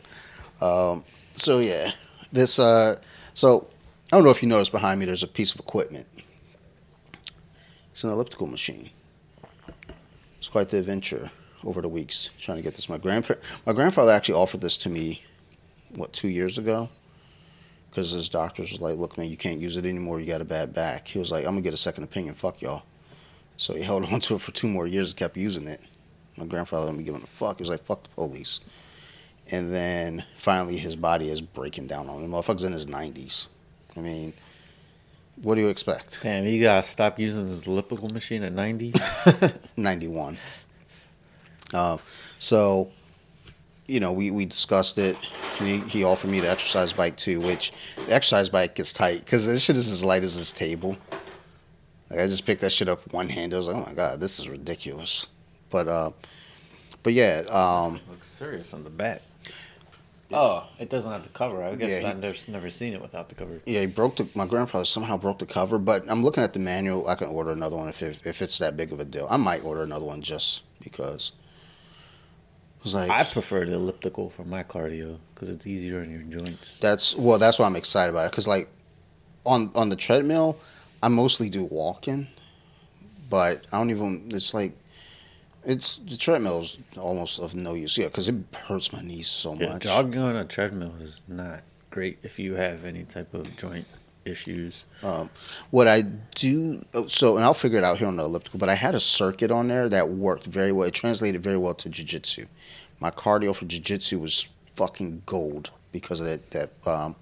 Um, so yeah, this. Uh, so I don't know if you noticed behind me. There's a piece of equipment. It's an elliptical machine. It's quite the adventure over the weeks trying to get this. My grandpa, my grandfather actually offered this to me, what two years ago, because his doctors was like, "Look, man, you can't use it anymore. You got a bad back." He was like, "I'm gonna get a second opinion. Fuck y'all." So he held on to it for two more years and kept using it. My grandfather didn't be giving a fuck. He was like, fuck the police. And then finally his body is breaking down on him. Motherfucker's in his 90s. I mean, what do you expect? Damn, you gotta stop using this elliptical machine at ninety. 91. Uh, so, you know, we, we discussed it. He, he offered me the exercise bike too, which the exercise bike gets tight because this shit is as light as this table. Like I just picked that shit up one hand. I was like, oh my god, this is ridiculous. But uh, but yeah, um, Looks serious on the back. Oh, it doesn't have the cover. I guess Yeah, I've never, never seen it without the cover. Yeah, he broke the. My grandfather somehow broke the cover, but I'm looking at the manual. I can order another one if it, if it's that big of a deal. I might order another one just because. Like I prefer the elliptical for my cardio because it's easier on your joints. that's well, that's why I'm excited about it because like on on the treadmill, I mostly do walking, but I don't even. It's like it's the treadmill's almost of no use. Yeah, because it hurts my knees so Yeah, much. jogging on a treadmill is not great if you have any type of joint issues. Um, what I do, oh, so, and I'll figure it out here on the elliptical, but I had a circuit on there that worked very well. It translated very well to jujitsu. My cardio for jujitsu was fucking gold because of that, that um,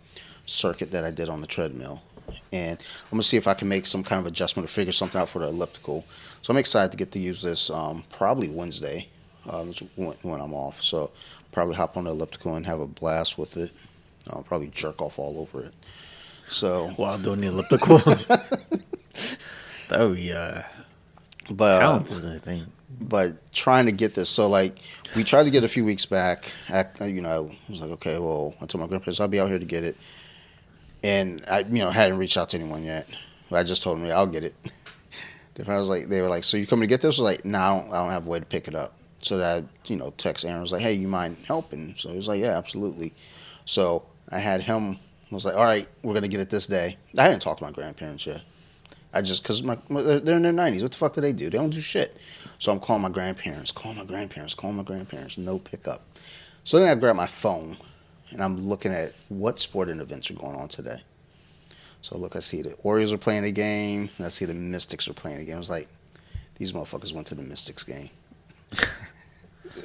circuit that I did on the treadmill. And I'm to see if I can make some kind of adjustment or figure something out for the elliptical. So I'm excited to get to use this um, probably Wednesday um, when, when I'm off. So probably hop on the elliptical and have a blast with it. I'll probably jerk off all over it. So, While doing the elliptical. that would be uh, but uh, talented, I think. but trying to get this. So like we tried to get a few weeks back. Act, you know, I was like, okay, well, I told my grandparents I'll be out here to get it, and I, you know, hadn't reached out to anyone yet. But I just told them, yeah, I'll get it. I was like, they were like, so you coming to get this? I was like, no, I don't, I don't have a way to pick it up. So that you know, text Aaron was like, hey, you mind helping? So he was like, yeah, absolutely. So I had him. I was like, all right, we're gonna get it this day. I hadn't talked to my grandparents yet. I just because my they're they're in their nineties. What the fuck do they do? They don't do shit. So I'm calling my grandparents, calling my grandparents, calling my grandparents. No pickup. So then I grab my phone and I'm looking at what sporting events are going on today. So look, I see the Orioles are playing a game, and I see the Mystics are playing a game. I was like, these motherfuckers went to the Mystics game.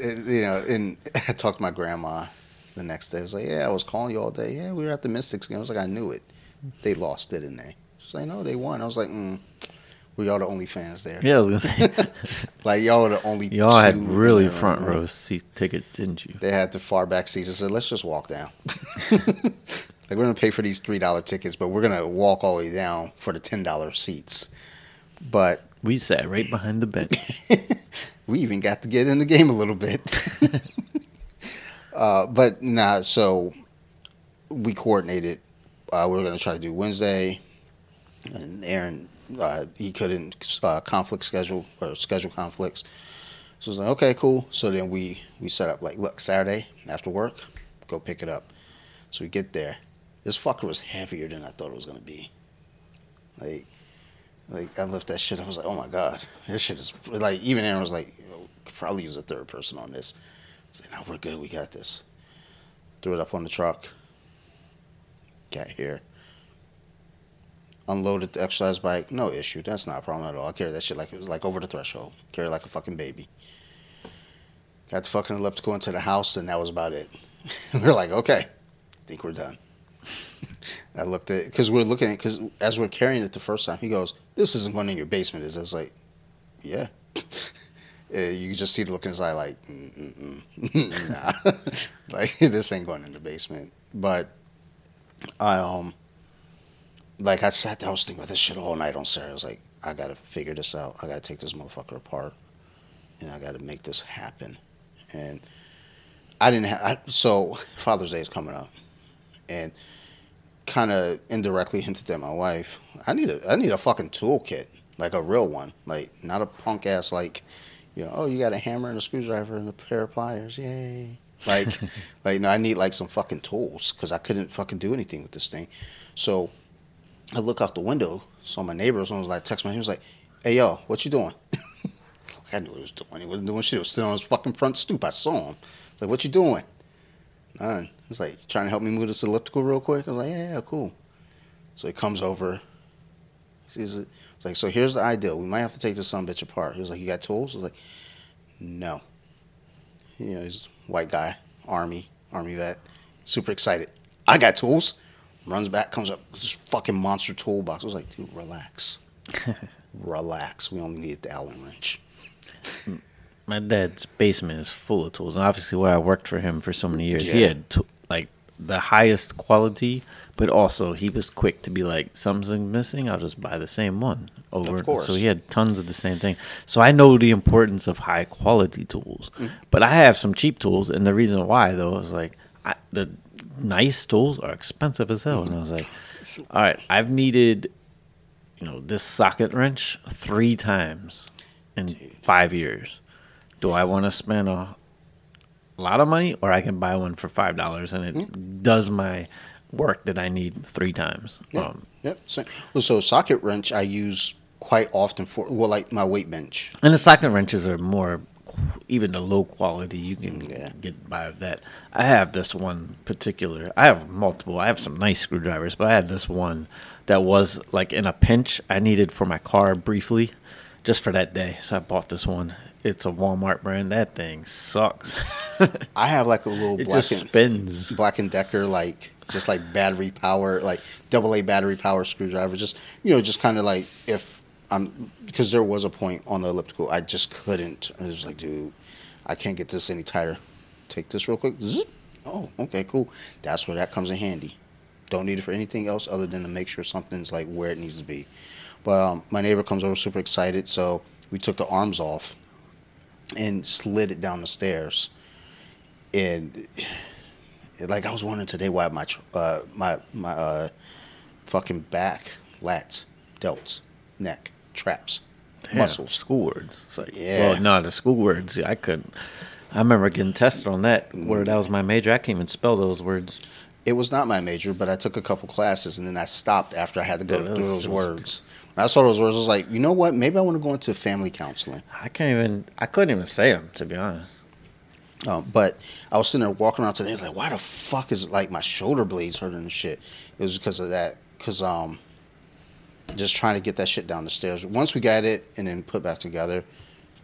And, eh, you know, and I talked to my grandma the next day. I was like, yeah, I was calling you all day. Yeah, we were at the Mystics game. I was like, I knew it. They lost, didn't they? She's like, no, they won. I was like, mm, we are the only fans there. Yeah, I was gonna say. Like y'all were the only. Y'all had really front row seat tickets, didn't you? They had the far back seats. I said, let's just walk down. like we're gonna pay for these three dollar tickets, but we're gonna walk all the way down for the ten dollar seats. But We sat right behind the bench. we even got to get in the game a little bit. Uh, but nah, so we coordinated. Uh, we were gonna try to do Wednesday, and Aaron uh, he couldn't uh, conflict schedule or schedule conflicts. So I was like, okay, cool. So then we we set up like, look, Saturday after work, go pick it up. So we get there. This fucker was heavier than I thought it was gonna be. Like, like I left that shit. I was like, oh my god, this shit is like. Even Aaron was like, probably use a third person on this. I like, no, we're good. We got this. Threw it up on the truck. Got here. Unloaded the exercise bike. No issue. That's not a problem at all. I carry that shit like it was like over the threshold. Carry like a fucking baby. Got the fucking elliptical into the house, and that was about it. we are like, okay, think we're done. I looked at because we're looking at because as we're carrying it the first time, he goes, "This isn't going in your basement." Is I was like, "Yeah." Uh, you just see the look in his eye, like, Mm-mm-mm. nah, like this ain't going in the basement. But I um, like I sat there, I was thinking about this shit all night on Saturday. I was like, I gotta figure this out. I gotta take this motherfucker apart, and I gotta make this happen. And I didn't have I, so Father's Day is coming up, and kind of indirectly hinted at my wife. I need a I need a fucking toolkit, like a real one, like not a punk ass like, you know, oh you got a hammer and a screwdriver and a pair of pliers, yay. Like, like no, I need like some fucking tools because I couldn't fucking do anything with this thing. So I look out the window, saw my neighbor. Someone was like, text me. He was like, "Hey yo, what you doing?" I knew what he was doing. He wasn't doing shit. He was sitting on his fucking front stoop. I saw him. I like, "What you doing?" None. He was like, "Trying to help me move this elliptical real quick." I was like, "Yeah, yeah, cool." So he comes over. He sees it. Like, "So here's the ideal. We might have to take this son bitch apart." He was like, "You got tools?" I was like, "No." You know, he's a white guy, army, army vet, super excited. I got tools. Runs back, comes up, with this fucking monster toolbox. I was like, dude, relax. relax. We only need the Allen wrench. My dad's basement is full of tools, and obviously, where I worked for him for so many years, he had to, like the highest quality, but also he was quick to be like, something's missing. I'll just buy the same one over. Of course. So he had tons of the same thing. So I know the importance of high quality tools, Mm. but I have some cheap tools, and the reason why though is like. I, the nice tools are expensive as hell. And I was like, all right, I've needed, you know, this socket wrench three times in five years. Do I want to spend a lot of money, or I can buy one for five dollars and it does my work that I need three times? Yep. Um, yep. So, well, so socket wrench I use quite often for well, like my weight bench. And the socket wrenches are more, even the low quality, you can Yeah. get by that. I have this one particular. I have multiple. I have some nice screwdrivers, but I had this one that was like in a pinch. I needed for my car briefly, just for that day. So I bought this one. It's a Walmart brand. That thing sucks. I have like a little it black and spins. Black and Decker, like just like battery power, like double A battery power screwdriver. Just you know, just kind of like if I'm because there was a point on the elliptical I just couldn't. I was like, dude, I can't get this any tighter. Take this real quick. Zzz. Oh, okay, cool. That's where that comes in handy. Don't need it for anything else other than to make sure something's like where it needs to be. But um, my neighbor comes over super excited, so we took the arms off and slid it down the stairs. And like I was wondering today why my uh, my my uh, fucking back, lats, delts, neck, traps, Yeah, muscles. School words. It's like, Yeah. Well, no, the school words. I couldn't. I remember getting tested on that. Where that was my major. I can't even spell those words. It was not my major, but I took a couple classes and then I stopped after I had to go Yeah, through those words. I saw those words, I was like, you know what? Maybe I want to go into family counseling. I can't even. I couldn't even say them to be honest. Um, but I was sitting there walking around today. I was like, why the fuck is it like my shoulder blades hurting and shit? It was because of that. Because um, just trying to get that shit down the stairs. Once we got it and then put back together,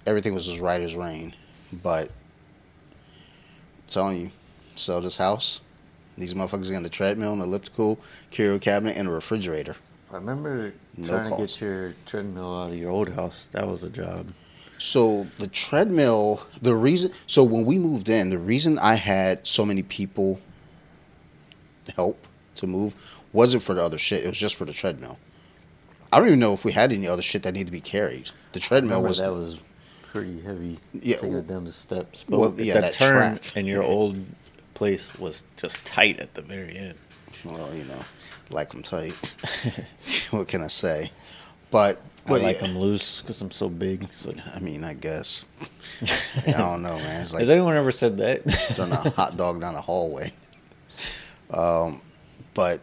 everything was as right as rain. But I'm telling you, sell this house. These motherfuckers got a treadmill, an elliptical, curio cabinet, and a refrigerator. I remember No trying to get your treadmill out of your old house. That was a job. So the treadmill, the reason, so when we moved in, the reason I had so many people help to move wasn't for the other shit. It was just for the treadmill. I don't even know if we had any other shit that needed to be carried. The treadmill was that was pretty heavy. Yeah, well- down the steps. well, But yeah, the that turn track. in your Yeah. old place was just tight at the very end. well, you know, like them tight. what can I say? But, I like yeah, them loose because I'm so big. So. I mean, I guess. I don't know, man. It's like Has anyone ever said that? throwing a hot dog down the hallway. Um, but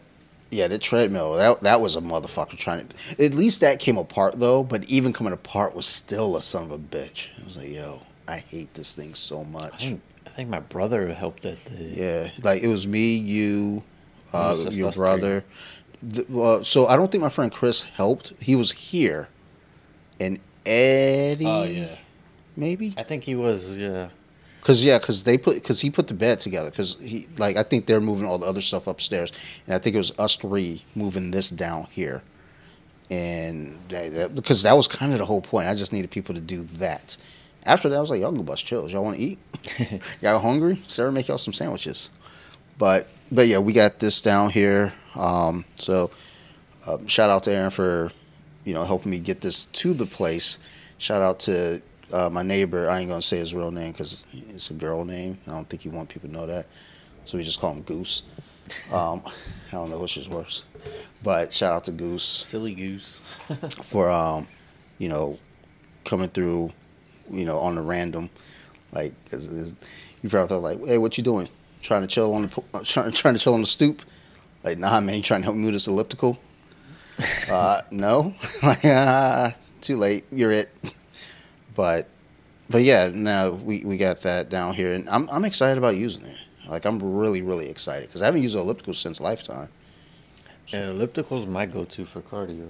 yeah, the treadmill that that was a motherfucker trying to. At least that came apart though. But even coming apart was still a son of a bitch. I was like, yo, I hate this thing so I much. think, I think my brother helped that day. Yeah, like it was me, you, uh, your brother. The, uh, so I don't think my friend Chris helped. He was here, and Eddie. Oh yeah. maybe. I think he was. Yeah. Cause yeah, cause they put, cause he put the bed together. Cause he, like, I think they're moving all the other stuff upstairs, and I think it was us three moving this down here, and that, that, because that was kind of the whole point. I just needed people to do that. After that, I was like, y'all go bust chills. Y'all want to eat? y'all hungry? Sarah, make y'all some sandwiches. But, but yeah, we got this down here. Um, so, um, shout out to Aaron for, you know, helping me get this to the place. Shout out to uh, my neighbor. I ain't gonna say his real name because it's a girl name. I don't think you want people to know that, so we just call him Goose. Um, I don't know which is worse, but shout out to Goose Silly goose. for um, you know, coming through, you know, on the random, like 'cause you probably thought like, hey, what you doing? Trying to chill on the uh, trying trying to chill on the stoop? Like, nah, man, you trying to help me move this elliptical? uh, no, like, ah, too late. You're it. But, but yeah, no, we we got that down here, and I'm I'm excited about using it. Like, I'm really really excited because I haven't used an elliptical since Lifetime. Yeah, elliptical's my go-to for cardio.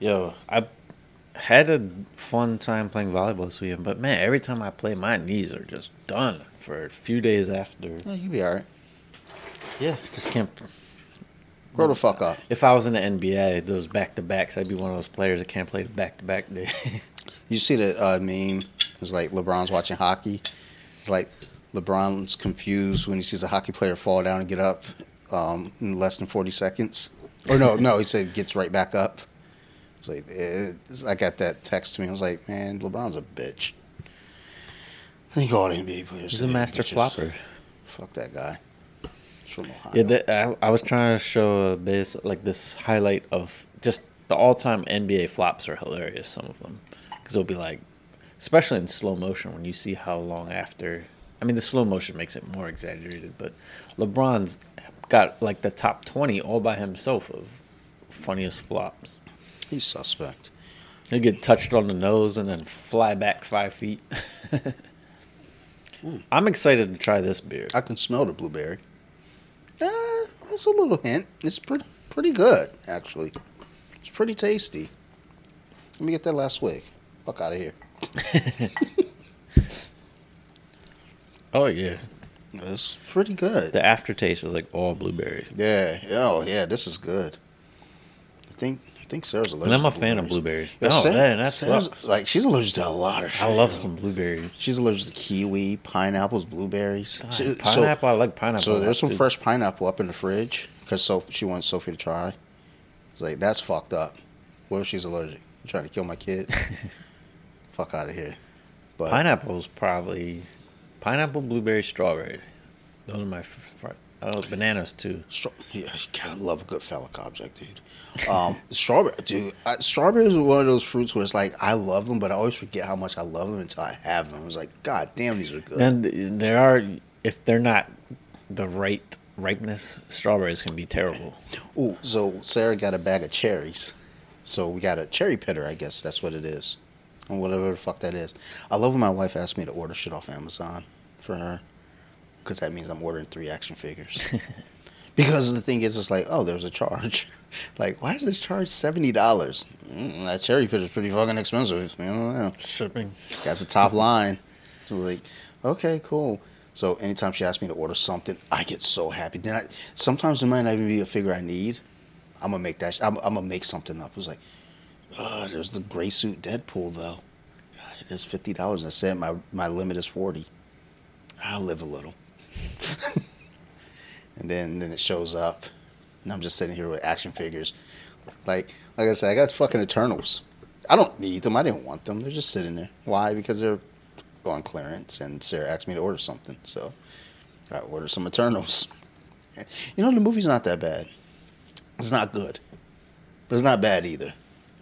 Yo, I had a fun time playing volleyball this weekend, but man, every time I play, my knees are just done for a few days after. Yeah, you be all right. Yeah, just can't. Grow the fuck up. If I was in the NBA, those back to backs, I'd be one of those players that can't play the back to back day. You see the uh, meme? It's like LeBron's watching hockey. It's like LeBron's confused when he sees a hockey player fall down and get up um, in less than 40 seconds. Or no, no, he said gets right back up. It's like eh, I got that text to me. I was like, man, LeBron's a bitch. I think all NBA players. He's a master flopper. Fuck that guy. She's from Ohio. Yeah, that, I, I was trying to show a base like this highlight of just the all-time NBA flops are hilarious. Some of them, because it'll be like, especially in slow motion when you see how long after. I mean, the slow motion makes it more exaggerated, but LeBron's got like the top twenty all by himself of funniest flops. He's suspect. He get touched on the nose and then fly back five feet. I'm excited to try this beer. I can smell the blueberry. Uh, that's a little hint. It's pretty pretty good, actually. It's pretty tasty. Let me get that last swig. Fuck out of here. Oh yeah, It's pretty good. the aftertaste is like all blueberries. Yeah. Oh yeah. This is good. I think think Sarah's allergic. And I'm a fan of blueberries. Yo, oh Sarah- man, that Sarah's- sucks. Like she's allergic to a lot of shit. I love yo. some blueberries. She's allergic to kiwi, pineapples, blueberries. God, She- so- pineapple, I like pineapple. So there's some too. fresh pineapple up in the fridge because so she wants Sophie to try. It's like that's fucked up. What if she's allergic? You trying to kill my kid? Fuck out of here. But Pineapple's probably pineapple, blueberry, strawberry. Those are my. f- f- Oh, bananas too. stra- yeah, you gotta love a good phallic object, dude. Um, strawberry, dude. Uh, strawberries are one of those fruits where it's like I love them, but I always forget how much I love them until I have them. It's like, God damn, these are good. And there are, if they're not the right ripeness, strawberries can be terrible. Ooh, so Sarah got a bag of cherries. So we got a cherry pitter, I guess that's what it is. Or whatever the fuck that is. I love when my wife asks me to order shit off Amazon for her. Because that means I'm ordering three action figures. because the thing is, it's like, oh, there's a charge. like, why is this charge $70? Mm, that cherry pit is pretty fucking expensive. You know, Shipping. got the top line. So like, okay, cool. So anytime she asks me to order something, I get so happy. Then I sometimes there might not even be a figure I need. I'm gonna make that. sh- I'm, I'm gonna make something up. It's like, oh, there's the gray suit Deadpool though. It is fifty dollars. I said my my limit is forty. I'll live a little. and then then it shows up, and I'm just sitting here with action figures. Like like I said, I got fucking Eternals. I don't need them. I didn't want them. They're just sitting there. Why? Because they're on clearance, and Sarah asked me to order something, so I ordered some Eternals. You know, the movie's not that bad. It's not good, but it's not bad either.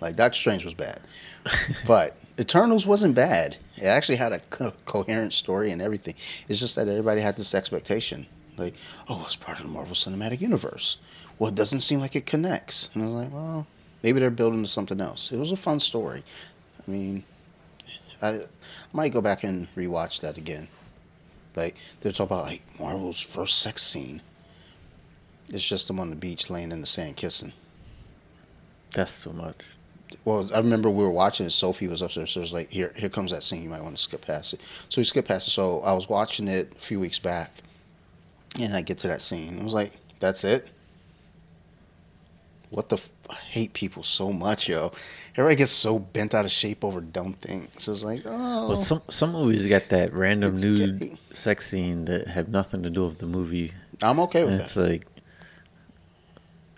Like Doctor Strange was bad, but Eternals wasn't bad. It actually had a co- coherent story and everything. It's just that everybody had this expectation, like, oh, it's part of the Marvel Cinematic Universe. Well, it doesn't seem like it connects. And I was like, well, maybe they're building to something else. It was a fun story. I mean, I might go back and rewatch that again. Like they're talking about like Marvel's first sex scene. It's just them on the beach laying in the sand kissing. That's so much. Well, I remember we were watching it. Sophie was upstairs. So it was like, here, here comes that scene. You might want to skip past it. So we skipped past it. So I was watching it a few weeks back, and I get to that scene. I was like, that's it. What the? F- I hate people so much, yo. Everybody gets so bent out of shape over dumb things. It's like, oh, Well, some some movies got that random nude gay. sex scene that have nothing to do with the movie. I'm okay with And that. it's like,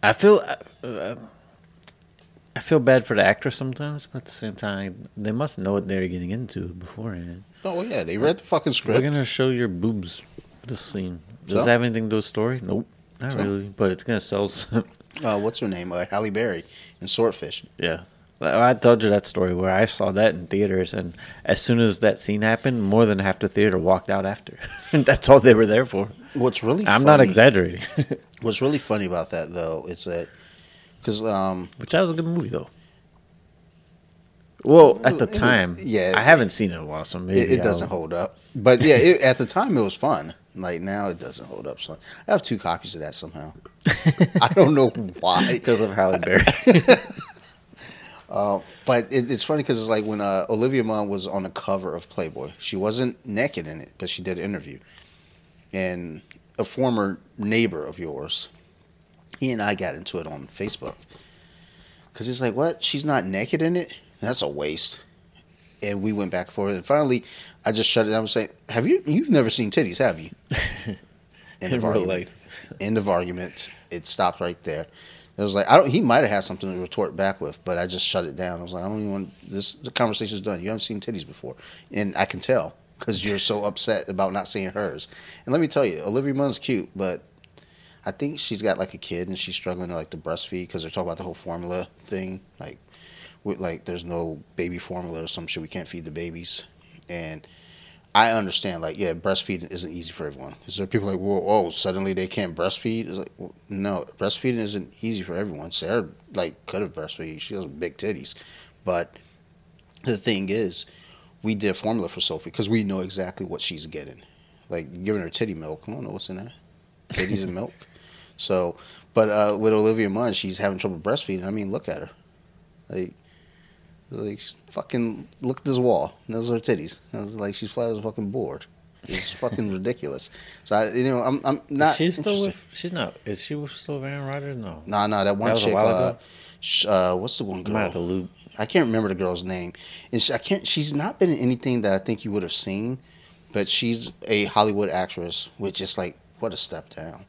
I feel, I feel bad for the actress sometimes, but at the same time, they must know what they're getting into beforehand. Oh yeah, they read the fucking script. We're gonna show your boobs. This scene does So? it have anything to do with the story? Nope, not So? really. But it's gonna sell some. Uh, what's her name? Uh, Halle Berry in Swordfish. Yeah. I told you that story where I saw that in theaters, and as soon as that scene happened, more than half the theater walked out after. That's all they were there for. What's really I'm funny, not exaggerating. What's really funny about that though is that because um, Which that was a good movie, though. Well, at the It time, yeah. I haven't seen it in a while, so maybe it, it doesn't hold up. But yeah, it, at the time it was fun. Like now it doesn't hold up. So I have two copies of that somehow. I don't know why. because of Halle Berry. Uh, but it, it's funny because it's like when uh, Olivia Munn was on the cover of Playboy, she wasn't naked in it, but she did an interview. And a former neighbor of yours, he and I got into it on Facebook. Because he's like, what? She's not naked in it? That's a waste. And we went back and forth. And finally, I just shut it down and saying, have you, you've never seen titties, have you? End in of argument. End of argument. It stopped right there. It was like I don't. He might have had something to retort back with, but I just shut it down. I was like, I don't even want this. The conversation's done. You haven't seen titties before, and I can tell because you're so upset about not seeing hers. And let me tell you, Olivia Munn's cute, but I think she's got like a kid and she's struggling to like to breastfeed because they're talking about the whole formula thing. Like, with like there's no baby formula or some shit. We can't feed the babies, and I understand. Like, yeah, breastfeeding isn't easy for everyone. Is there people like, whoa, whoa, suddenly they can't breastfeed? It's like, well, no, breastfeeding isn't easy for everyone. Sarah like could have breastfeed. She has big titties, but the thing is, we did formula for Sophie because we know exactly what she's getting. Like giving her titty milk. I don't know what's in that. Titties and milk. So, but uh, with Olivia Munn, she's having trouble breastfeeding. I mean, look at her. Like, like fucking look at this wall. Those are her titties. I was like, she's flat as a fucking board. It's fucking ridiculous. So I, you know, I'm I'm not. Is she still interested. with? She's not. Is she still with Aaron Rodgers? No. Nah, nah, that one That chick. Uh, sh- uh, what's the one I'm out of the girl? loop. I can't remember the girl's name. And she, I can't. She's not been in anything that I think you would have seen, but she's a Hollywood actress, which is like what a step down.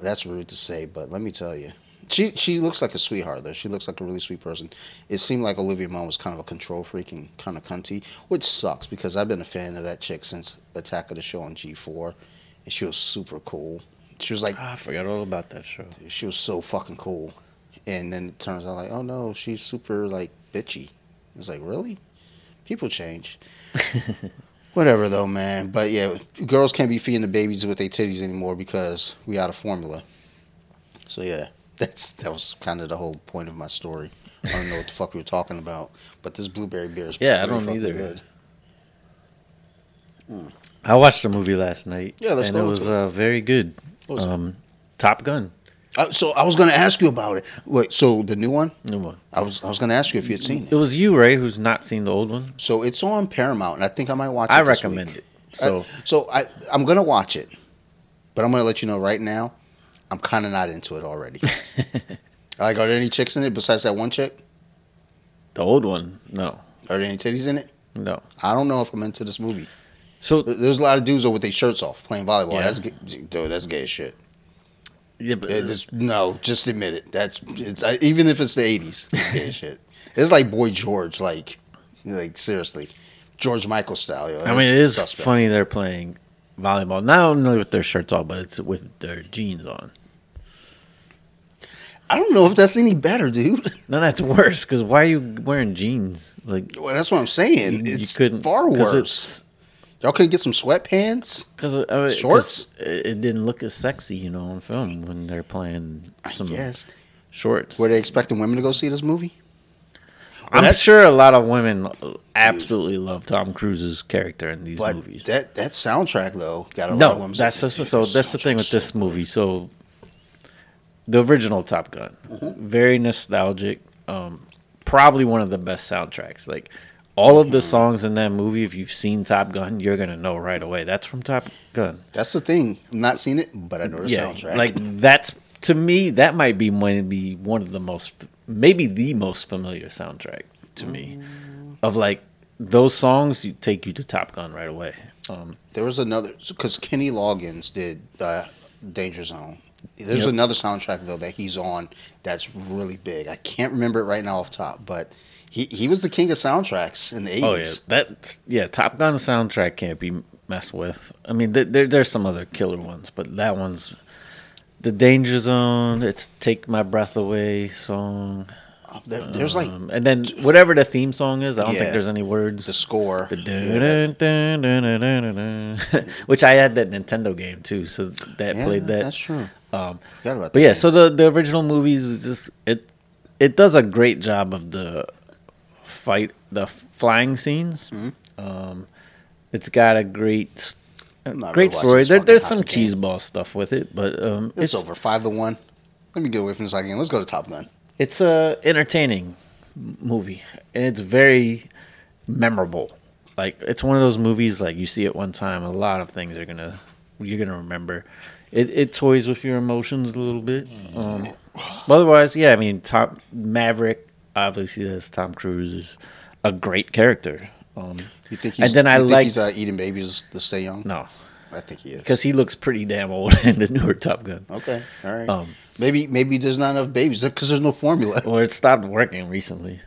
That's rude to say, but let me tell you, she she looks like a sweetheart though. She looks like a really sweet person. It seemed like Olivia Munn was kind of a control freak and kind of cunty, which sucks because I've been a fan of that chick since Attack of the Show on G four, and she was super cool. She was like Ah, I forgot all about that show. she was so fucking cool. And then it turns out like, oh no, she's super like bitchy. It's like, really? People change. Whatever though, man. But yeah, girls can't be feeding the babies with their titties anymore because we out of formula. So yeah, that's that was kind of the whole point of my story. I don't know what the fuck we were talking about, but this blueberry beer is Yeah, I don't either. Good. I watched a movie last night. Yeah, let's and it was uh, very good. What was it? Um, Top Gun. Uh, so I was going to ask you about it. Wait, so the new one? New one. I was I was going to ask you if you had seen It it. was you, Ray, who's not seen the old one. So it's on Paramount, and I think I might watch it. I this recommend week. it. So, So so I I'm gonna watch it, but I'm gonna let you know right now, I'm kind of not into it already. like, are there any chicks in it besides that one chick? the old one, no, Are there any titties in it? no. I don't know if I'm into this movie. So There's a lot of dudes over with their shirts off playing volleyball. Yeah. That's gay, dude. That's gay as shit. Yeah, but It uh, is- no, just admit it. That's it's, I, even if it's the '80s, it's shit. It's like Boy George, like, like seriously, George Michael style. Yo. I mean, it is suspect. funny they're playing volleyball not only with their shirts off, but it's with their jeans on. I don't know if that's any better, dude. No, that's worse. Because why are you wearing jeans? Like Well, that's what I'm saying. you, It's you couldn't far worse. Y'all couldn't get some sweatpants. Because I mean, Shorts? 'cause It, didn't look as sexy, you know, on film when they're playing some Yes. shorts. Were they expecting women to go see this movie? I'm that's- sure a lot of women absolutely love Tom Cruise's character in these But movies. that that soundtrack though got a lot of no, women. that's just, so. That's the thing with this movie. So, the original Top Gun, Mm-hmm. very nostalgic. Um, probably one of the best soundtracks. Like all of the songs in that movie, if you've seen Top Gun, you're gonna know right away. That's from Top Gun. That's the thing. I've not seen it, but I know the yeah, soundtrack. like that's to me that might be maybe one of the most, maybe the most familiar soundtrack to me, Mm. of like those songs you take you to Top Gun right away. Um, there was another because Kenny Loggins did uh, Danger Zone. There's Yep. another soundtrack though that he's on that's really big. I can't remember it right now off top, but he he was the king of soundtracks in the eighties. Oh yeah, that yeah, Top Gun soundtrack can't be messed with. I mean, th- there there's some other killer ones, but that one's the Danger Zone. It's Take My Breath Away song. there, there's like Um, and then whatever the theme song is, I don't Yeah. think there's any words. the score, The Yeah, which I had that Nintendo game too, so that yeah, played that. That's true. Um, about but yeah, so the the original movies just it it does a great job of the fight the flying scenes. Mm-hmm. Um, it's got a great s- I'm not great really story. There, there's some cheeseball stuff with it, but um, it's, it's over five to one. Let me get away from this again. Let's go to Top Gun. it's a entertaining movie and it's very memorable like it's one of those movies like you see it one time a lot of things are gonna you're gonna remember it, it toys with your emotions a little bit um but otherwise yeah i mean top maverick obviously that's tom cruise is a great character um You think he's, and then i like he's uh, eating babies to stay young? no I think he is. because he looks pretty damn old in the newer top gun Okay, all right. Um, maybe maybe there's not enough babies because there's no formula. Well, it stopped working recently.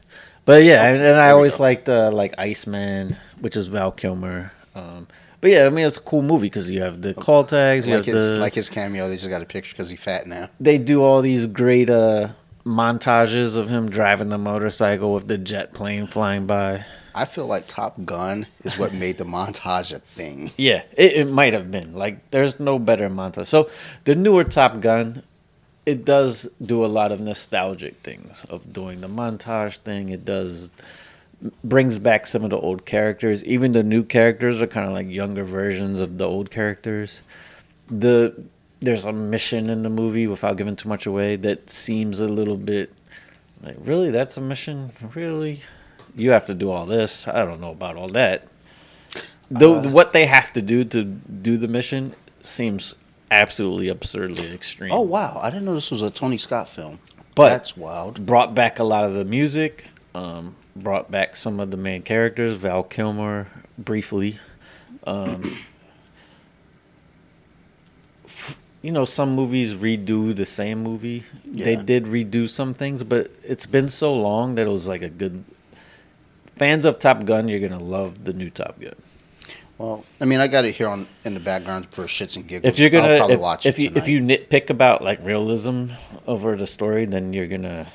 But yeah, and, and I always go. liked uh, like Iceman, which is Val Kilmer. Um, But yeah, I mean it's a cool movie because you have the call tags, you Like have his the like his cameo, they just got a picture because he's fat now. they do all these great uh montages of him driving the motorcycle with the jet plane flying by. I feel like Top Gun is what made the montage a thing. Yeah, it, it might have been. Like, there's no better montage. So, the newer Top Gun, it does do a lot of nostalgic things of doing the montage thing. It does brings back some of the old characters. Even the new characters are kind of like younger versions of the old characters. The there's a mission in the movie without giving too much away that seems a little bit like really that's a mission? Really? You have to do all this. I don't know about all that. The, Uh, what they have to do to do the mission seems absolutely absurdly extreme. Oh wow, I didn't know this was a Tony Scott film. But- that's wild. brought back a lot of the music um, brought back some of the main characters val kilmer briefly. Um, f- you know some movies redo the same movie they did redo some things but it's been so long that it was like a good fans of top gun you're gonna love the new top gun Well, I mean, I got it here on in the background for shits and giggles. if you're gonna I'll probably if, watch if it you if you nitpick about like realism over the story then you're gonna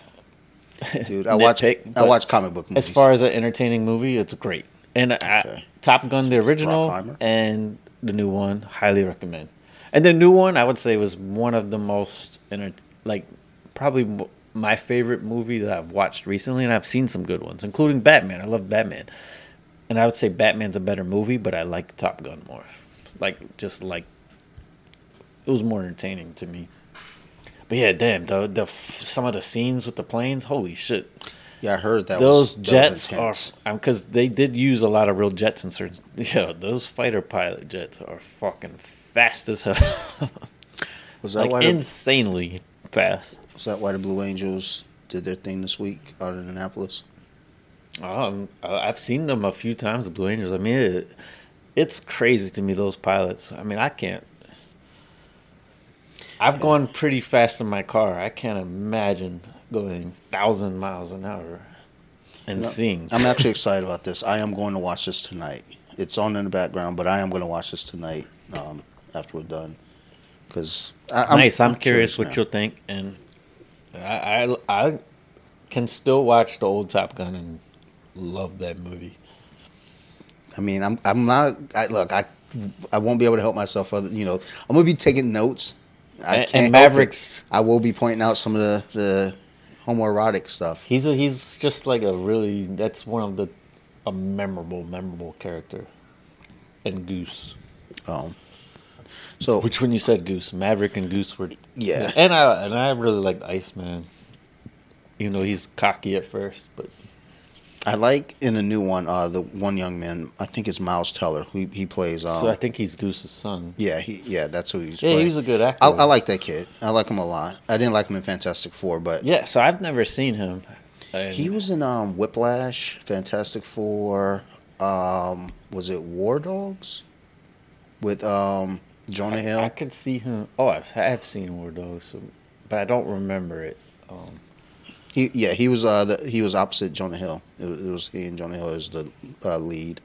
dude, I watch nitpick, I watch comic book movies. As far as an entertaining movie, it's great. And uh, I, Top Gun, the original, and the new one, highly recommend. And the new one, I would say, was one of the most enter- like probably m- my favorite movie that I've watched recently, and I've seen some good ones, including Batman. I love Batman, and I would say Batman's a better movie, but I like Top Gun more. Like just like it was more entertaining to me. But yeah, damn the the f- some of the scenes with the planes, holy shit! yeah, I heard that those was that jets was are because um, they did use a lot of real jets in certain. Yeah, those fighter pilot jets are fucking fast as hell, Was that like why? The, insanely fast. was that why the Blue Angels did their thing this week out in Annapolis? Um, I- I've seen them a few times. The Blue Angels. I mean, it, it's crazy to me those pilots. I mean, I can't. I've gone pretty fast in my car. I can't imagine going thousand miles an hour and No, seeing. I'm actually excited about this. I am going to watch this tonight. It's on in the background, but I am going to watch this tonight um, after we're done. Because nice. I'm, curious, what you'll think, and I, I I can still watch the old Top Gun and love that movie. I mean, I'm I'm not. I, look, I I won't be able to help myself. Other, you know, I'm gonna be taking notes. I And- and can't it. Mavericks- I will be pointing out some of the the homoerotic stuff. He's a, he's just like a really that's one of the a memorable memorable character. And Goose, Um, so which when you said Goose, Maverick and Goose were Yeah. and I and I really liked Iceman. Even though he's cocky at first, but I like in the new one, uh, the one young man. I think it's Miles Teller. Who he plays. Um, so I think he's Goose's son. yeah, he yeah, that's who he's. Yeah, playing. he was a good actor. I, I like that kid. I like him a lot. I didn't like him in Fantastic Four, but Yeah, so I've never seen him. And he was in um, Whiplash, Fantastic Four. Um, was it War Dogs? With um, Jonah I, Hill. I could see him. Oh, I've, I have seen War Dogs, so, but I don't remember it. Um, He yeah, he was uh the, he was opposite Jonah Hill. It was, it was he and Jonah Hill as the uh, lead.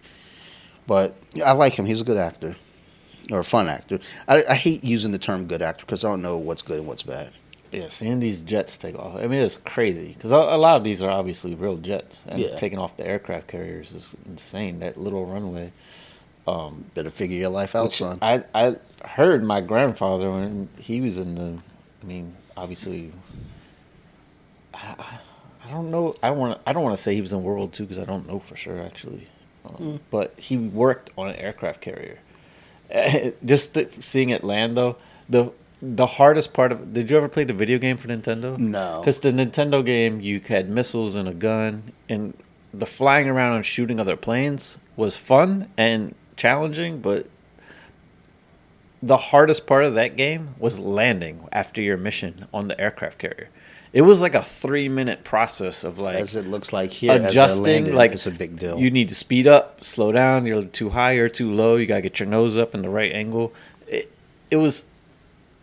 But I like him. He's a good actor, or a fun actor. I, I hate using the term good actor because I don't know what's good and what's bad. yeah, seeing these jets take off. I mean, it's crazy because a, a lot of these are obviously real jets, and Yeah. taking off the aircraft carriers is insane. That little runway. Um, Better figure your life out, son. I I heard my grandfather when he was in the. I mean, obviously. I, I- don't know. I want. I don't want to say he was in World II because I don't know for sure actually. Um, But he worked on an aircraft carrier. Just the, seeing it land though, the the hardest part of. Did you ever play the video game for Nintendo? No. Because the Nintendo game, you had missiles and a gun, and the flying around and shooting other planes was fun and challenging, but the hardest part of that game was landing after your mission on the aircraft carrier. It was like a three minute process of like as it looks like here, adjusting. landing, like it's a big deal. You need to speed up, slow down. You're too high or too low. You gotta get your nose up in the right angle. It, it was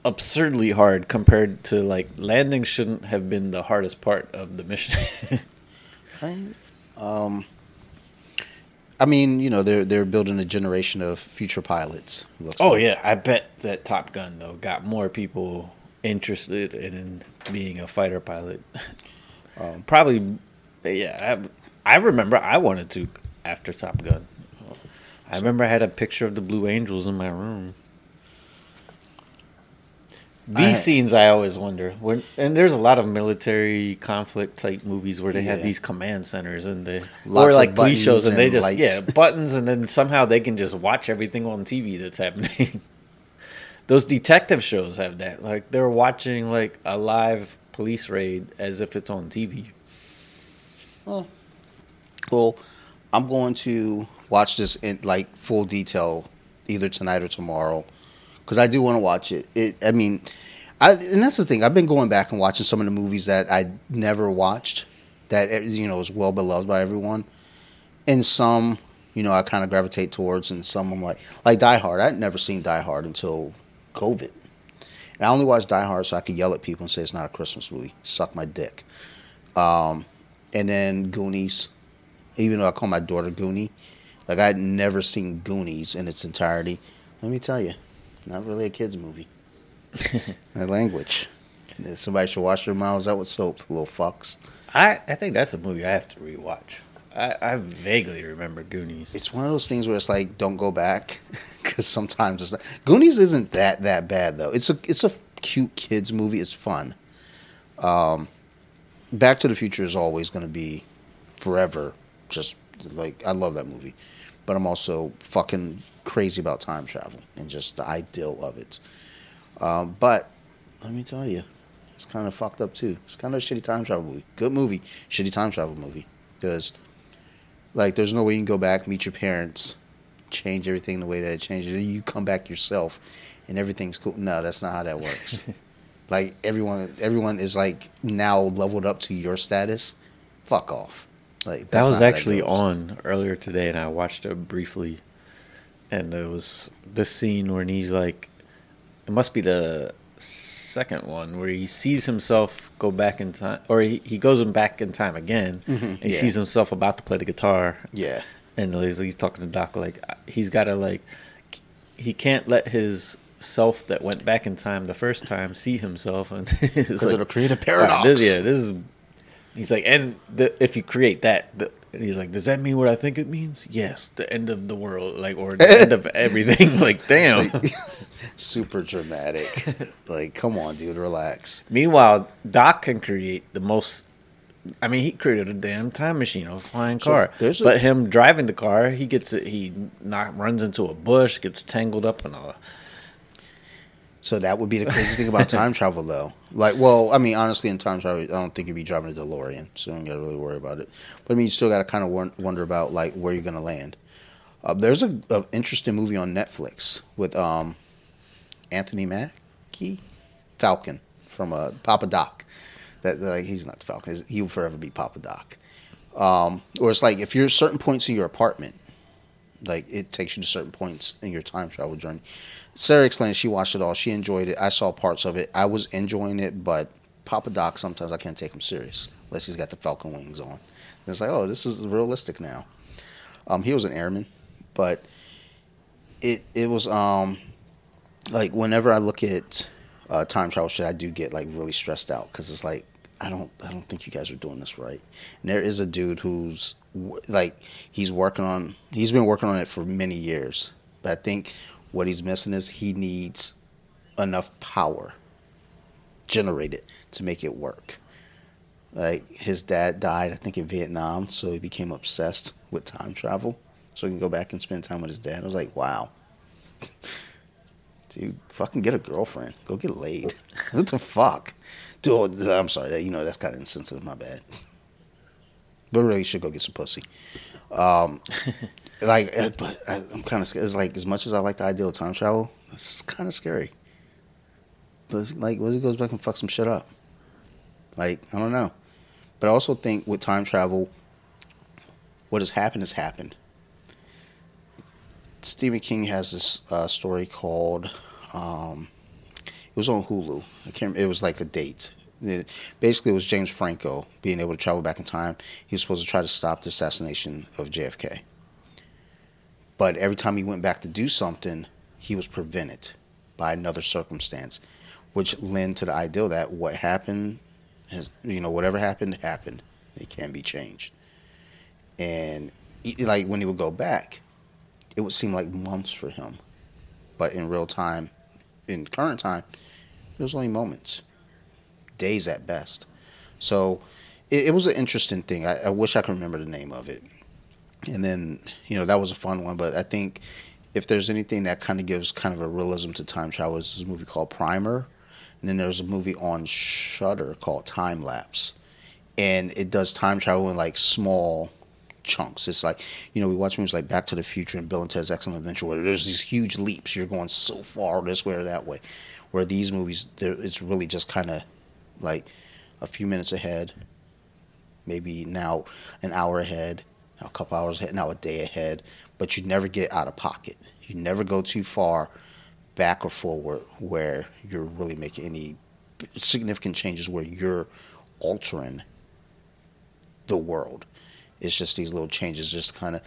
absurdly hard compared to like landing. Shouldn't have been the hardest part of the mission. I, um, I mean, you know, they're they're building a generation of future pilots. Looks Oh like. yeah, I bet that Top Gun though got more people interested in being a fighter pilot. Um, Probably, yeah. I, I remember I wanted to after Top Gun. I remember I had a picture of the Blue Angels in my room. These I- scenes, I always wonder. When and there's a lot of military conflict type movies where they have these command centers and they Lots or like police shows buttons and they just lights. yeah buttons and then somehow they can just watch everything on TV that's happening. Those detective shows have that. Like they're watching like a live police raid as if it's on TV. Well, I'm going to watch this in like full detail either tonight or tomorrow because I do want to watch it. It, I mean, I and that's the thing. I've been going back and watching some of the movies that I never watched that eh, you know is well beloved by everyone, and some you know I kind of gravitate towards, and some I'm like like Die Hard. I'd never seen Die Hard until COVID. And I only watched Die Hard so I could yell at people and say it's not a Christmas movie. Suck my dick. Um, and then Goonies even though I call my daughter Goonie, like I'd never seen Goonies in its entirety. Let me tell you, not really a kids movie. that language. Somebody should wash their mouths out with soap, little fucks. I, I think that's a movie I have to rewatch. I, I vaguely remember Goonies. It's one of those things where it's like, don't go back, because sometimes it's not. Goonies isn't that that bad though. It's a it's a cute kids movie. It's fun. Um, Back to the Future is always going to be forever. Just like I love that movie, but I'm also fucking crazy about time travel and just the ideal of it. Um, but let me tell you, it's kind of fucked up too. It's kind of a shitty time travel movie. Good movie, shitty time travel movie. Because like, there's no way you can go back, meet your parents, change everything the way that it changed, and you come back yourself, and everything's cool. No, that's not how that works. like everyone, everyone is like now leveled up to your status. Fuck off. Like That was actually goes. on earlier today, and I watched it briefly. And there was this scene where he's like, it must be the second one where he sees himself go back in time, or he, he goes back in time again. Mhm, and he yeah. sees himself about to play the guitar, Yeah. and he's, he's talking to Doc like he's got to like he can't let his self that went back in time the first time see himself, and it's Because like it'll create a Wow, paradox. this, yeah, this is. He's like, and the, if you create that, the, and he's like, does that mean what I think it means? Yes, the end of the world, like, or the end of everything. Like, damn. Super dramatic. like, come on, dude, relax. Meanwhile, Doc can create the most. I mean, he created a damn time machine, a flying So, car. a- but him driving the car, he gets it. He not runs into a bush, gets tangled up in a. So that would be the crazy thing about time travel, though. Like, well, I mean, honestly, in time travel, I don't think you'd be driving a DeLorean, so you don't got to really worry about it. But I mean, you still got to kind of wonder about like where you're gonna land. Uh, there's a, a interesting movie on Netflix with um, Anthony Mackie, Falcon from uh, Papa Doc. That he's not the Falcon. He will forever be Papa Doc. Um, or it's like if you're at certain points in your apartment, like it takes you to certain points in your time travel journey. Sarah explained she watched it all. She enjoyed it. I saw parts of it. I was enjoying it, but Papa Doc sometimes I can't take him serious unless he's got the Falcon wings on. And it's like, oh, this is realistic now. Um, he was an airman, but it it was um like whenever I look at uh, time travel shit, I do get like really stressed out because it's like I don't I don't think you guys are doing this right. And there is a dude who's like he's working on he's been working on it for many years, but I think what he's missing is he needs enough power generated to make it work. Like his dad died, I think in Vietnam, so he became obsessed with time travel, so he can go back and spend time with his dad. I was like, wow, dude, fucking get a girlfriend, go get laid. what the fuck, dude? Oh, I'm sorry, you know that's kind of insensitive. My bad. But really, should go get some pussy. Um, like, uh, but I, I'm kind of scared. It's like as much as I like the idea of time travel, it's kind of scary. But it's like, what if he goes back and fucks some shit up? Like, I don't know. But I also think with time travel, what has happened has happened. Stephen King has this uh, story called. Um, it was on Hulu. I can't. It was like a date. Basically, it was James Franco being able to travel back in time. He was supposed to try to stop the assassination of JFK. But every time he went back to do something, he was prevented by another circumstance, which led to the ideal that what happened has, you know, whatever happened, happened. It can be changed. And he- like when he would go back, it would seem like months for him. But in real time, in current time, it was only moments, days at best. So it, it was an interesting thing. I, I wish I could remember the name of it. And then, you know, that was a fun one. But I think if there's anything that kind of gives kind of a realism to time travel, is this movie called Primer. And then there's a movie on Shudder called Time Lapse. And it does time travel in like small chunks. It's like, you know, we watch movies like Back to the Future and Bill and Ted's Excellent Adventure where there's these huge leaps. You're going so far this way or that way. Where these movies, it's really just kind of like a few minutes ahead, maybe now an hour ahead, a couple hours ahead, now a day ahead. But you never get out of pocket. You never go too far back or forward where you're really making any significant changes where you're altering the world. It's just these little changes, just kind of,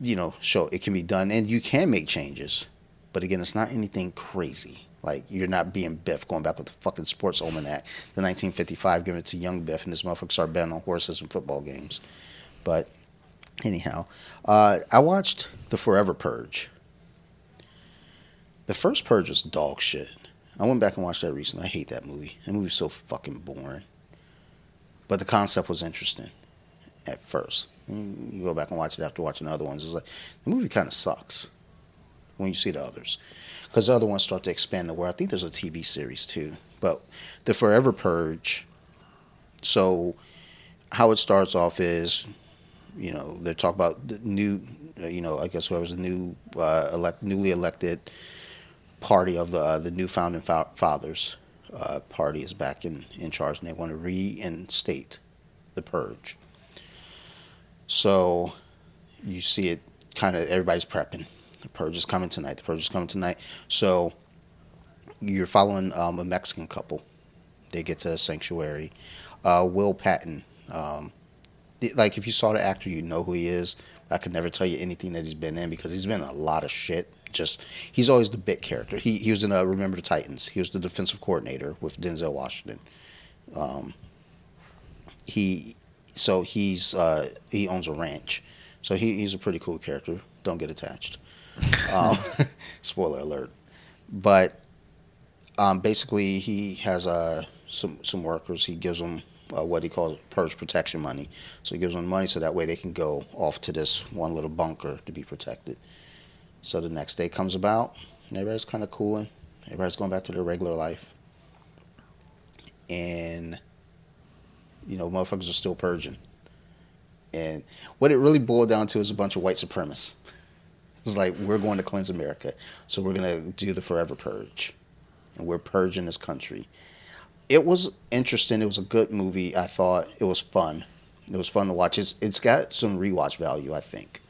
you know, show it can be done and you can make changes. But again, it's not anything crazy. Like you're not being Biff going back with the fucking sports almanac, the 1955, giving it to young Biff, and this motherfucker start betting on horses and football games. But anyhow, uh, I watched The Forever Purge. The first Purge was dog shit. I went back and watched that recently. I hate that movie. That movie's so fucking boring. But the concept was interesting at first. You go back and watch it after watching the other ones. It's like the movie kind of sucks when you see the others, because the other ones start to expand the world. I think there's a TV series too. But the Forever Purge. So how it starts off is, you know, they talk about the new, uh, you know, I guess whoever's the new, uh, elect, newly elected party of the uh, the new founding fa- fathers uh, party is back in in charge, and they want to reinstate the purge. So you see it kind of everybody's prepping. The purge is coming tonight. The purge is coming tonight. So you're following um, a Mexican couple. They get to a sanctuary. Uh, Will Patton. Um, like if you saw the actor, you know who he is. I could never tell you anything that he's been in because he's been in a lot of shit. Just he's always the bit character. He he was in uh, Remember the Titans. He was the defensive coordinator with Denzel Washington. Um, he so he's uh, he owns a ranch. So he, he's a pretty cool character. Don't get attached. Um, spoiler alert. But um, basically, he has uh, some some workers. He gives them uh, what he calls purge protection money. So he gives them money so that way they can go off to this one little bunker to be protected. So the next day comes about, and everybody's kind of cooling. Everybody's going back to their regular life, and you know, motherfuckers are still purging. And what it really boiled down to is a bunch of white supremacists. Was like, we're going to cleanse America, so we're going to do the forever purge. And we're purging this country. It was interesting. It was a good movie. I thought it was fun. It was fun to watch. It's, it's got some rewatch value, I think.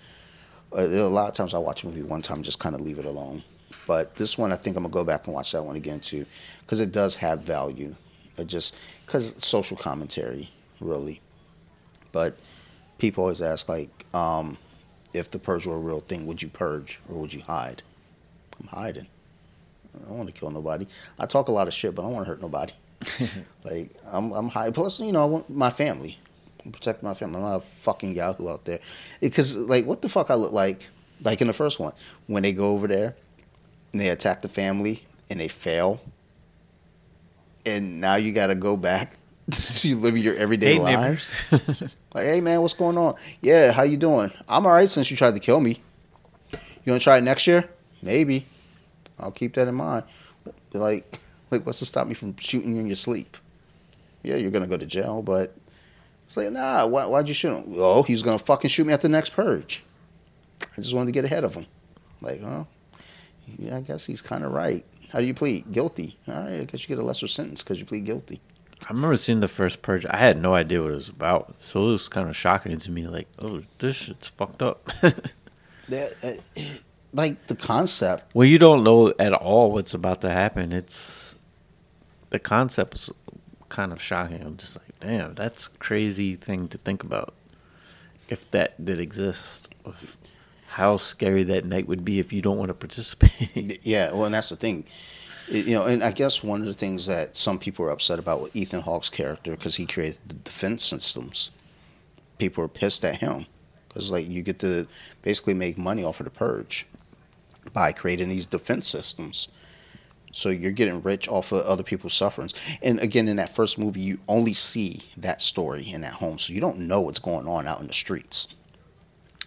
Uh, a lot of times I watch a movie one time just kind of leave it alone. But this one, I think I'm going to go back and watch that one again too, because it does have value. It just, because social commentary, really. But people always ask, like, um, if the purge were a real thing, would you purge or would you hide? I'm hiding. I don't want to kill nobody. I talk a lot of shit, but I don't want to hurt nobody. like I'm, I'm hiding. Plus, you know, I want my family. I'm protecting my family. I'm not a fucking Yahoo out there. Because, like, what the fuck I look like? Like in the first one, when they go over there and they attack the family and they fail, and now you got to go back to live your everyday Hey, lives. Like, hey man, what's going on? Yeah, how you doing? I'm all right since you tried to kill me. You gonna try it next year? Maybe. I'll keep that in mind. Be Like, like what's to stop me from shooting you in your sleep? Yeah, you're gonna go to jail, but it's like, nah. Why, why'd you shoot him? Oh, he's gonna fucking shoot me at the next purge. I just wanted to get ahead of him. Like, huh? Yeah, I guess he's kind of right. How do you plead? Guilty. All right, I guess you get a lesser sentence because you plead guilty. I remember seeing the first purge. I had no idea what it was about, so it was kind of shocking to me. Like, oh, this shit's fucked up. That, uh, like the concept well, you don't know at all what's about to happen. It's the concept is kind of shocking. I'm just like, damn, that's a crazy thing to think about. If that did exist, how scary that night would be if you don't want to participate. Yeah, well, and that's the thing. You know, and I guess one of the things that some people are upset about with Ethan Hawke's character because he created the defense systems. People are pissed at him because, like, you get to basically make money off of the purge by creating these defense systems. So you're getting rich off of other people's sufferings. And again, in that first movie, you only see that story in that home, so you don't know what's going on out in the streets.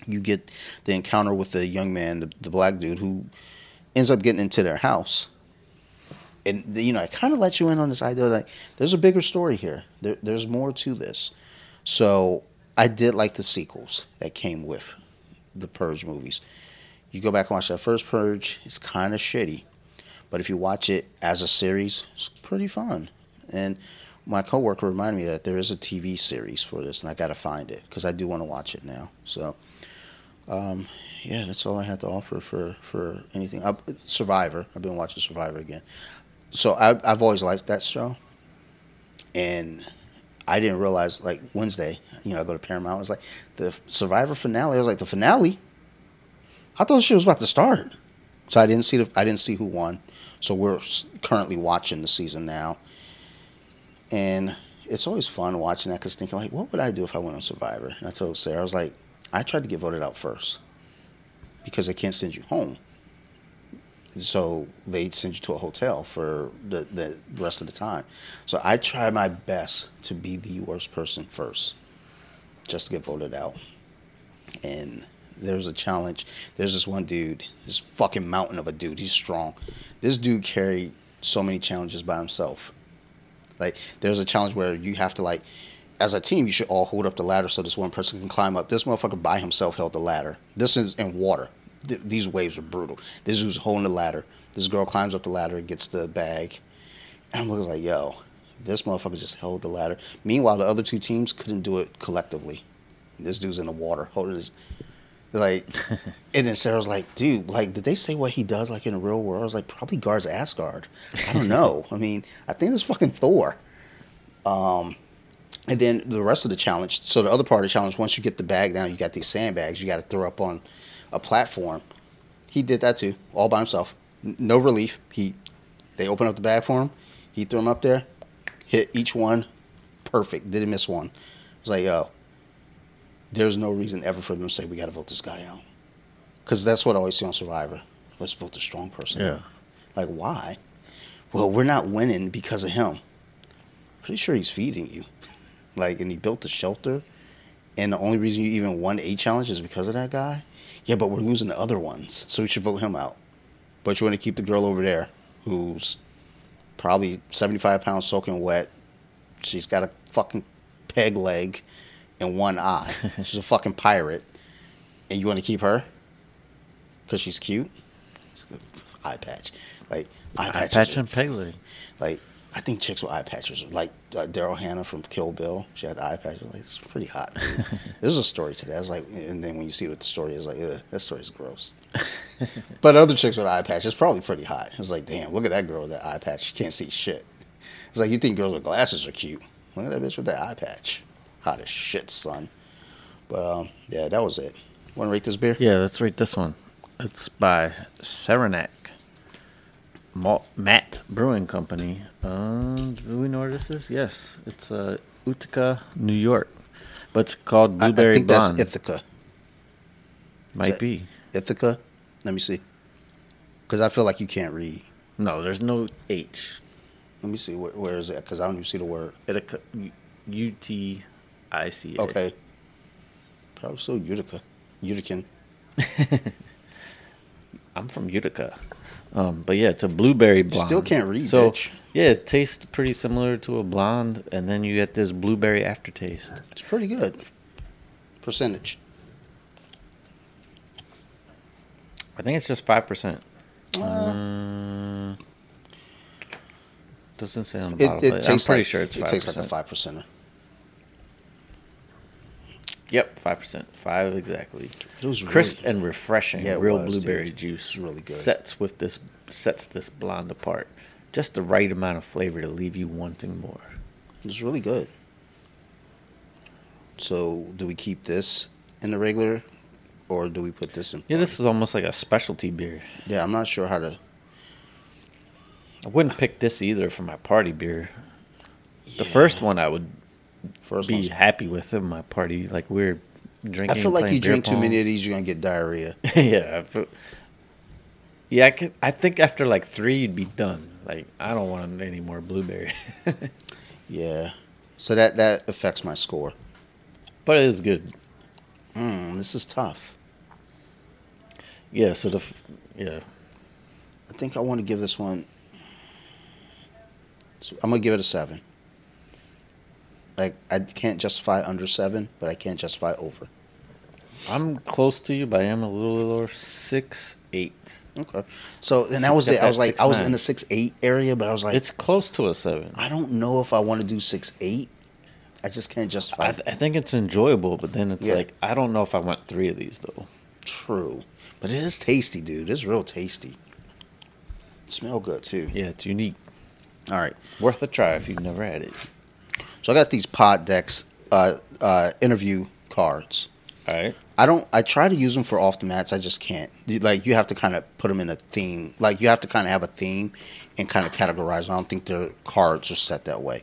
You get the encounter with the young man, the, the black dude, who ends up getting into their house. And you know, I kind of let you in on this idea like there's a bigger story here. There, there's more to this. So I did like the sequels that came with the Purge movies. You go back and watch that first Purge, it's kind of shitty, but if you watch it as a series, it's pretty fun. And my coworker reminded me that there is a TV series for this, and I got to find it because I do want to watch it now. So, um, yeah, that's all I had to offer for for anything. I, Survivor. I've been watching Survivor again. So I, I've always liked that show, and I didn't realize like Wednesday. You know, I go to Paramount. It was like the Survivor finale. I was like the finale. I thought she was about to start, so I didn't see the I didn't see who won. So we're currently watching the season now, and it's always fun watching that because thinking like, what would I do if I went on Survivor? And I told Sarah, I was like, I tried to get voted out first because they can't send you home. So they send you to a hotel for the, the rest of the time. So I try my best to be the worst person first, just to get voted out. And there's a challenge. There's this one dude, this fucking mountain of a dude. He's strong. This dude carried so many challenges by himself. Like there's a challenge where you have to like, as a team, you should all hold up the ladder so this one person can climb up. This motherfucker by himself held the ladder. This is in water. Th- these waves are brutal. This dude's holding the ladder. This girl climbs up the ladder and gets the bag. And I'm looking like, yo, this motherfucker just held the ladder. Meanwhile, the other two teams couldn't do it collectively. This dude's in the water holding his. Like, and then Sarah's like, dude, like, did they say what he does like in the real world? I was like, probably guards Asgard. I don't know. I mean, I think it's fucking Thor. Um, and then the rest of the challenge. So the other part of the challenge, once you get the bag down, you got these sandbags you got to throw up on a platform. He did that too, all by himself. No relief. He, they opened up the bag for him. He threw them up there, hit each one, perfect. Didn't miss one. I was like, yo, there's no reason ever for them to say we got to vote this guy out, because that's what I always see on Survivor. Let's vote the strong person. Yeah. Like why? Well, we're not winning because of him. Pretty sure he's feeding you. Like, and he built the shelter, and the only reason you even won a challenge is because of that guy. Yeah, but we're losing the other ones, so we should vote him out. But you want to keep the girl over there, who's probably seventy-five pounds soaking wet. She's got a fucking peg leg and one eye. She's a fucking pirate, and you want to keep her because she's cute. It's a good eye patch, like eye, Eye patch and peg leg. like I think chicks with eye patches, like uh, Daryl Hannah from Kill Bill, she had the eye patch. Like it's pretty hot. There's a story to that. It's like, and then when you see what the story is, like, that story's gross. but other chicks with eye patches, it's probably pretty hot. It's like, damn, look at that girl with that eye patch. She can't see shit. It's like you think girls with glasses are cute. Look at that bitch with that eye patch. Hot as shit, son. But um, yeah, that was it. Want to rate this beer? Yeah, let's rate this one. It's by Saranac Malt, Matt Brewing Company. Um, do we know where this is? Yes, it's uh, Utica, New York, but it's called Blueberry I, I think Blonde. that's Ithaca. Might be. Ithaca. Let me see. Because I feel like you can't read. No, there's no H. Let me see. Where, where is it? Because I don't even see the word. Utica, U T I C A. Okay. Probably still Utica. Utican. I'm from Utica. Um, but yeah, it's a blueberry blonde. still can't read, So bitch. yeah, it tastes pretty similar to a blonde, and then you get this blueberry aftertaste. It's pretty good. Percentage. I think it's just five percent. Uh, Um, doesn't say on the it bottle. it but I'm pretty like sure it's it five tastes like a five percenter. Yep, five percent, five exactly. It was really- Crisp and refreshing. Yeah, real was, blueberry dude. juice. It's really good. Sets with this sets this blonde apart. Just the right amount of flavor to leave you wanting more. It's really good. So, do we keep this in the regular or do we put this in? Yeah, this is almost like a specialty beer. Yeah, I'm not sure how to. I wouldn't pick this either for my party beer. The first one I would First be one's- happy with in my party. Like we're drinking. I feel like you drink too many of these, you're gonna get diarrhea. yeah. I feel- yeah, I, could, I think after like three, you'd be done. Like I don't want any more blueberry, Yeah, so that that affects my score. but it is good. Mm, this is tough. Yeah. So the yeah. I think I want to give this one. So I'm gonna give it a seven. Like I can't justify under seven, but I can't justify over. I'm close to you, but I am a little lower. Six, eight. Okay. So and that was it. I was like, I was 6'9". in the six eight area, but I was like, it's close to a seven. I don't know if I want to do six eight. I just can't justify. I, th- I think it's enjoyable, but then it's Yeah. like I don't know if I want three of these though. True, but it is tasty, dude. It's real tasty. Smell good too. Yeah, it's unique, All right. worth a try if you've never had it. So I got these PodDecks uh, uh, interview cards. All right. I don't. I try to use them for off the mats. I just can't. Like you have to kind of put them in a theme. Like you have to kind of have a theme and kind of categorize. I don't think the cards are set that way.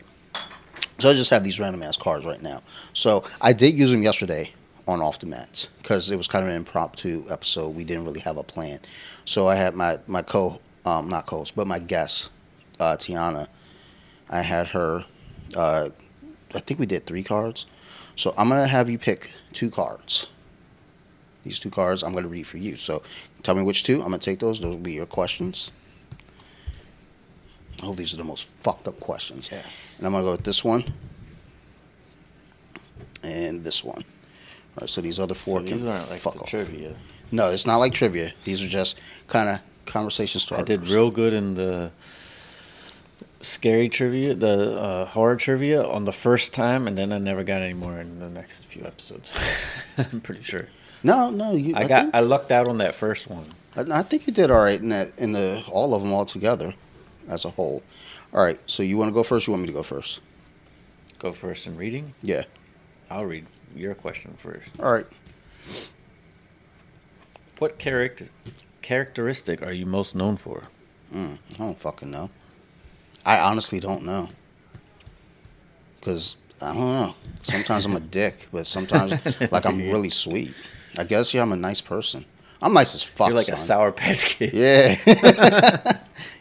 So I just have these random ass cards right now. So I did use them yesterday on off the mats because it was kind of an impromptu episode. We didn't really have a plan. So I had my my co um, not co-host but my guest uh, Tiana. I had her. Uh, I think we did three cards. So I'm gonna have you pick two cards. These two cards I'm gonna read for you. So tell me which two. I'm gonna take those. Those will be your questions. I hope these are the most fucked up questions. Yeah. And I'm gonna go with this one and this one. All right, so these other four So can these aren't like fuck off. trivia. No, it's not like trivia. These are just kind of conversation starters. I did real good in the scary trivia, the uh, horror trivia on the first time, and then I never got any more in the next few episodes. I'm pretty sure. No, no, you. I, got think- I lucked out on that first one. I, I think you did all right in that in the all of them all together, as a whole. All right, so you want to go first? You want me to go first? Go first in reading. Yeah. I'll read your question first. All right. What character characteristic are you most known for? Mm, I don't fucking know. I honestly don't know. Cause I don't know. Sometimes I'm a dick, but sometimes like I'm really sweet. I guess yeah, I'm a nice person. I'm nice as fuck. You're like son. a sour patch kid. Yeah.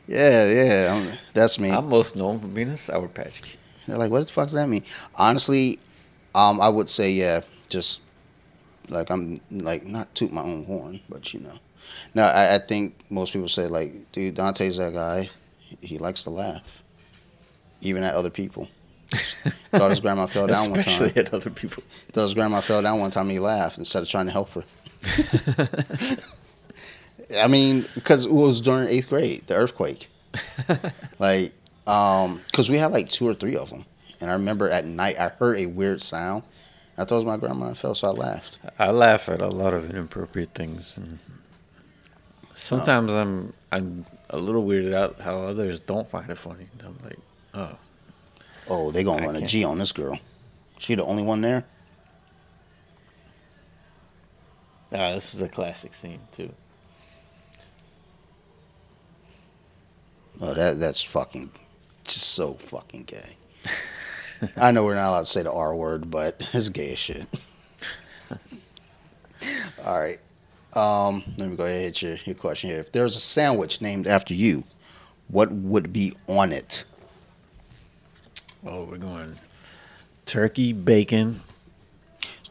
yeah, yeah. I'm, that's me. I'm most known for being a sour patch kid. They're like, what the fuck does that mean? Honestly, um, I would say yeah, just like I'm like not toot my own horn, but you know. No, I, I think most people say like, dude, Dante's that guy. He likes to laugh, even at other people. Thought his grandma fell down one Especially time. at other people. Thought his grandma fell down one time and he laughed instead of trying to help her. I mean, because it was during eighth grade, the earthquake. like, um, because we had like two or three of them, and I remember at night I heard a weird sound. I thought it was my grandma and fell, so I laughed. I laugh at a lot of inappropriate things, and sometimes I'm I'm a little weirded out how others don't find it funny. I'm like, oh, Oh, they gonna I run a can't- G on this girl. She the only one there. ah, this is a classic scene too. Oh, that that's fucking just so fucking gay. I know we're not allowed to say the R word, but it's gay as shit. All right. Um, let me go ahead and your, your question here. If there's a sandwich named after you, what would be on it? Oh, we're going turkey, bacon,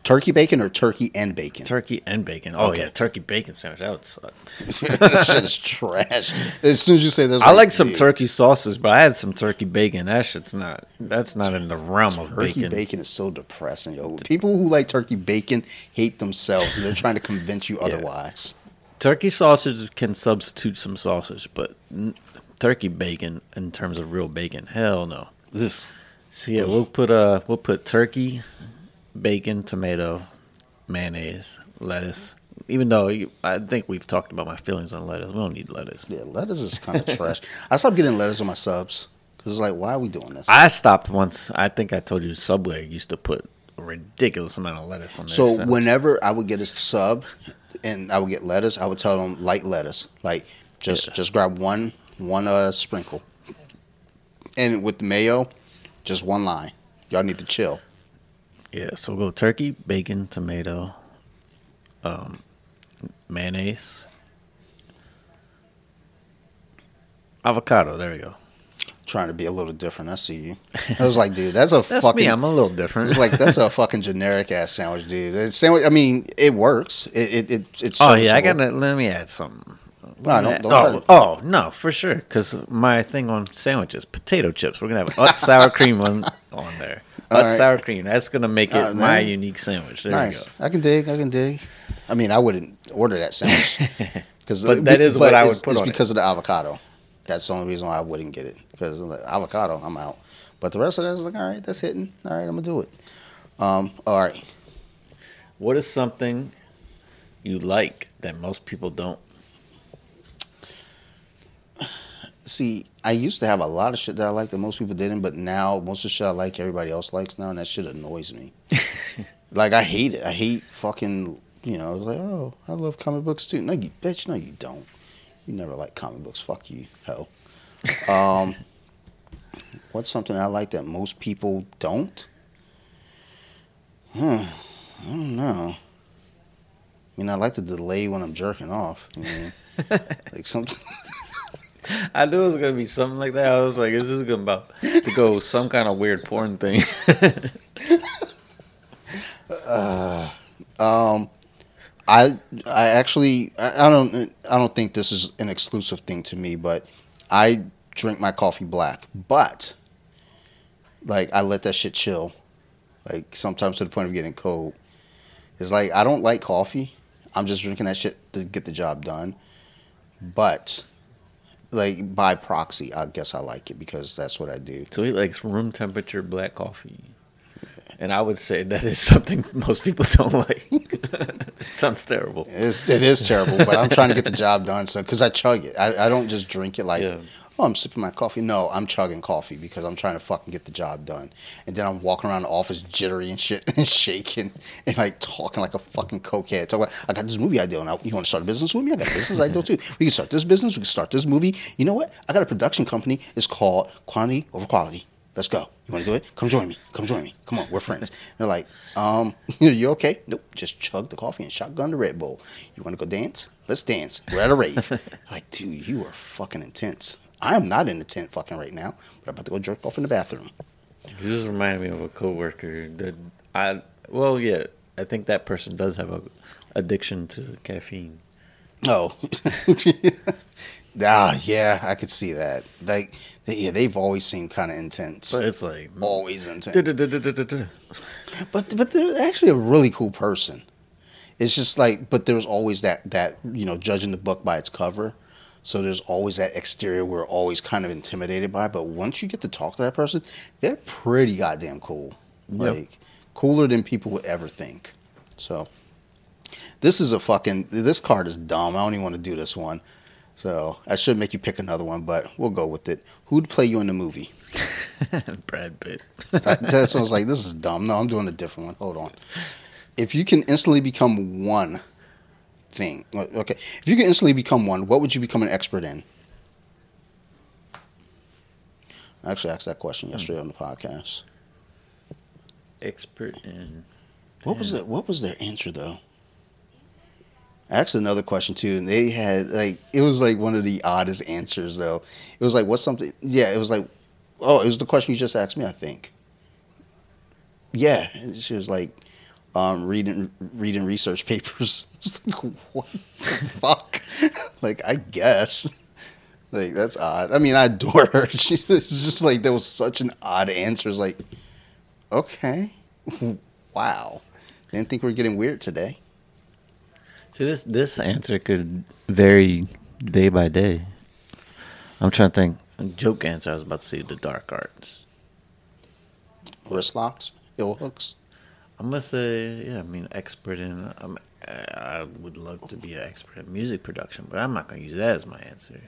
Turkey bacon or turkey and bacon? turkey and bacon. Oh Okay. yeah, turkey bacon sandwich. That would suck. that shit is trash. As soon as you say this, I like some dude, turkey sauces, but I had some turkey bacon. That shit's not. That's not in the realm of Turkey bacon. bacon. is so depressing, yo. People who like turkey bacon hate themselves, and they're trying to convince you otherwise. Turkey sausage can substitute some sausage, but n- turkey bacon in terms of real bacon, hell no. Ugh. So yeah, we'll put uh we'll put turkey, bacon, tomato, mayonnaise, lettuce. Even though you, I think we've talked about my feelings on lettuce, we don't need lettuce. Yeah, lettuce is kind of trash. I stopped getting lettuce on my subs because it's like, why are we doing this? I stopped once. I think I told you Subway used to put a ridiculous amount of lettuce on there. So whenever I would get a sub, and I would get lettuce, I would tell them light lettuce, like just Yeah. just grab one one uh sprinkle, and with mayo, just one line. Y'all need to chill. Yeah, so we'll go turkey, bacon, tomato, um, mayonnaise, avocado. There we go. Trying to be a little different. I see you. I was like, dude, that's a That's fucking. me. I'm a little different. It's like that's a fucking generic ass sandwich, dude. It's sandwich. I mean, it works. It it, it it's. oh yeah, I gotta let me add something. No, don't- don't oh, to- oh no, for sure. Because my thing on sandwiches, potato chips. We're gonna have sour cream on on there. Utz right. sour cream. That's gonna make it Uh, my unique sandwich. There Nice. I can dig. I can dig. I mean, I wouldn't order that sandwich because But that is what I would put It's on it. because of the avocado. That's the only reason why I wouldn't get it because of the avocado. I'm out. But the rest of that is like, all right, that's hitting. All right, I'm gonna do it. Um, all right. What is something you like that most people don't? See, I used to have a lot of shit that I liked that most people didn't, but now most of the shit I like everybody else likes now, and that shit annoys me. like I hate it. I hate fucking. You know, I was like, oh, I love comic books too. No, you bitch. No, you don't. You never like comic books. Fuck you, hell. Um, what's something I like that most people don't? Hmm. I don't know. I mean, I like to delay when I'm jerking off. Like something. I knew it was gonna be something like that. I was like, this "Is gonna about to go some kind of weird porn thing?" Um, I I actually I, I don't I don't think this is an exclusive thing to me, but I drink my coffee black. But like I let that shit chill. Like sometimes to the point of getting cold. It's like I don't like coffee. I'm just drinking that shit to get the job done. But like by proxy, I guess I like it because that's what I do. so he likes room temperature black coffee, and I would say that is something most people don't like. it sounds terrible. It's, it is terrible, but I'm trying to get the job done. So, because I chug it, I, I don't just drink it like, Yeah. oh, I'm sipping my coffee. No, I'm chugging coffee because I'm trying to fucking get the job done. And then I'm walking around the office jittery and shit and shaking and like talking like a fucking cokehead. Talk about, I got this movie idea. Now, you want to start a business with me? I got a business idea too. We can start this business. We can start this movie. You know what? I got a production company. It's called Quantity Over Quality. Let's go. You want to do it? Come join me. Come join me. Come on, we're friends. they're like, um, you okay? Nope. Just chug the coffee and shotgun the Red Bull. You want to go dance? Let's dance. We're at a rave. like, dude, you are fucking intense. I am not in the tent fucking right now, but I'm about to go jerk off in the bathroom. You just reminded me of a coworker that I. Well, yeah, I think that person does have a addiction to caffeine. Oh, ah, yeah, I could see that. Like, they, yeah, they've always seemed kind of intense. But it's like, always intense. But but they're actually a really cool person. It's just like, but there's always that that you know judging the book by its cover. So there's always that exterior we're always kind of intimidated by. But once you get to talk to that person, they're pretty goddamn cool. Yep. Like cooler than people would ever think. So this is a fucking this card is dumb. I don't even want to do this one. So I should make you pick another one, but we'll go with it. Who'd play you in the movie? Brad Pitt. That- That's what I was like. This is dumb. No, I'm doing a different one. Hold on. If you can instantly become one thing, okay. If you can instantly become one, what would you become an expert in? I actually asked that question hmm. yesterday on the podcast. Expert in. What was it? What was their answer though? Asked another question too, and they had like it was like one of the oddest answers though. It was like what's something? Yeah, it was like oh, it was the question you just asked me, I think. Yeah, and she was like um, reading reading research papers. Like what the fuck? like I guess. Like that's odd. I mean, I adore her. She, it's just like there was such an odd answer. It's like, okay, wow. Didn't think we are getting weird today. See, this this answer could vary day by day. I'm trying to think. A joke answer. I was about to say the dark arts. Wrist locks, heel hooks. I'm gonna say, yeah. I mean, expert in. I'm, I would love to be an expert in music production, but I'm not gonna use that as my answer.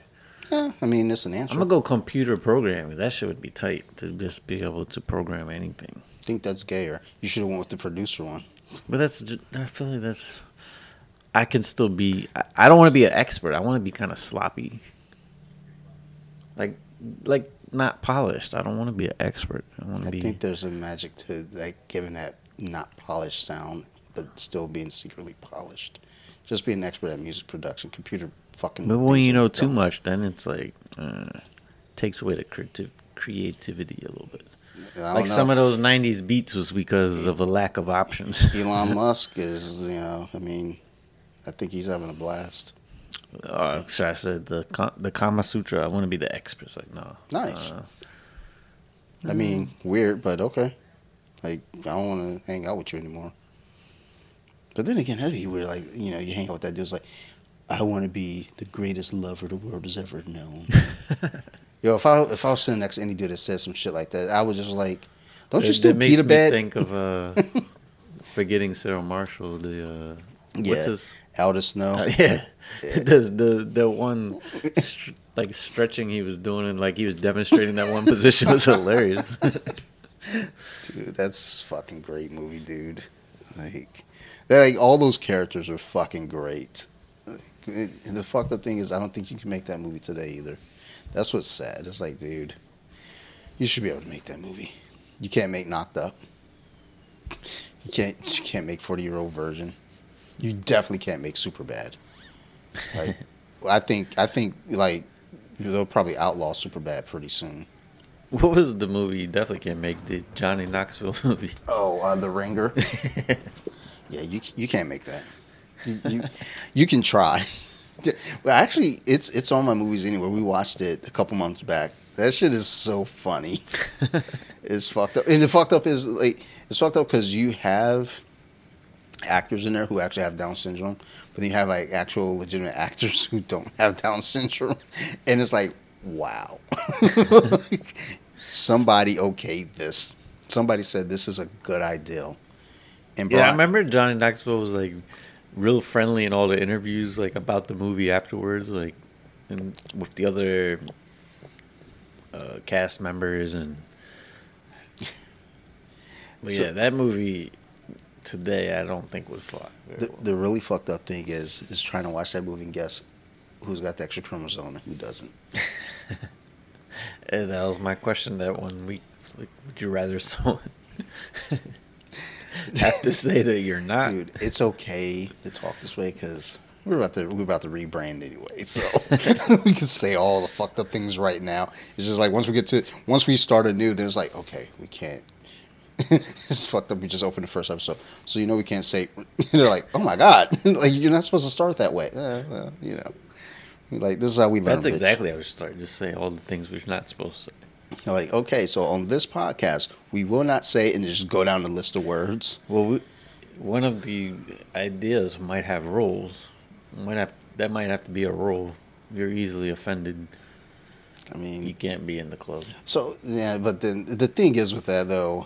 Yeah, I mean, it's an answer. I'm gonna go computer programming. That shit would be tight to just be able to program anything. I think that's gayer. You should have went with the producer one. But that's I feel like that's. I can still be. I, I don't want to be an expert. I want to be kind of sloppy. Like, like not polished. I don't want to be an expert. I want I to be. think there's a magic to like giving that not polished sound, but still being secretly polished. Just being an expert at music production, computer fucking. But when you know too dumb. much, then it's like uh, takes away the creative creativity a little bit. Like know. some of those '90s beats was because of a lack of options. Elon Musk is, you know, I mean, I think he's having a blast. uh, so I said the the Kama Sutra. I want to be the expert. It's like no. Nice. Uh, I mean, weird, but okay. Like, I don't want to hang out with you anymore. But then again, that'd be weird. Like, you know, you hang out with that dude. It's like, I want to be the greatest lover the world has ever known. Yo, if I if I was sitting next to any dude that said some shit like that, I was just like, don't you it- still makes pee the bed? Think of uh, forgetting Sarah Marshall. The uh, Yeah. what's his, Snow. uh, yeah, Yeah. the the the one str- like stretching he was doing and like he was demonstrating that one position was hilarious. Dude, that's fucking great movie, dude. Like, like all those characters are fucking great. Like, it, and the fucked up thing is, I don't think you can make that movie today either. That's what's sad. It's like, dude, you should be able to make that movie. You can't make Knocked Up. You can't. You can't make Forty Year Old Virgin. You definitely can't make Superbad. Like, I think. I think like they'll probably outlaw Superbad pretty soon. what was the movie? You definitely can't make the Johnny Knoxville movie. Oh, uh, The Ringer. Yeah, you you can't make that. You you, you can try. Well, actually, it's it's on my movies anyway. We watched it a couple months back. That shit is so funny. it's fucked up, and the fucked up is like it's fucked up because you have actors in there who actually have Down syndrome, but then you have like actual legitimate actors who don't have Down syndrome, and it's like, wow, somebody okayed this. Somebody said this is a good idea. And Yeah, I remember Johnny Knoxville was like real friendly in all the interviews, like about the movie afterwards, like and with the other uh, cast members and. But So- yeah, that movie today I don't think was fly. The, the really fucked up thing is is trying to watch that movie and guess who's got the extra chromosome and who doesn't. And that was my question that one week. Like, would you rather someone have to say that you're not? Dude, it's okay to talk this way because we're about to we're about to rebrand anyway, so we can say all the fucked up things right now. It's just like once we get to once we start anew, then it's like okay, we can't. it's fucked up. We just opened the first episode, so you know we can't say. They're like, oh my god, like you're not supposed to start that way. Uh, well, you know, like this is how we learn. That's bitch. exactly how we start. Just say all the things we're not supposed to say. Like, okay, so on this podcast, we will not say and just go down the list of words. Well, we, one of the ideas might have rules. Might have that might have to be a rule. You're easily offended. I mean, You can't be in the club. So yeah, but then the thing is with that though,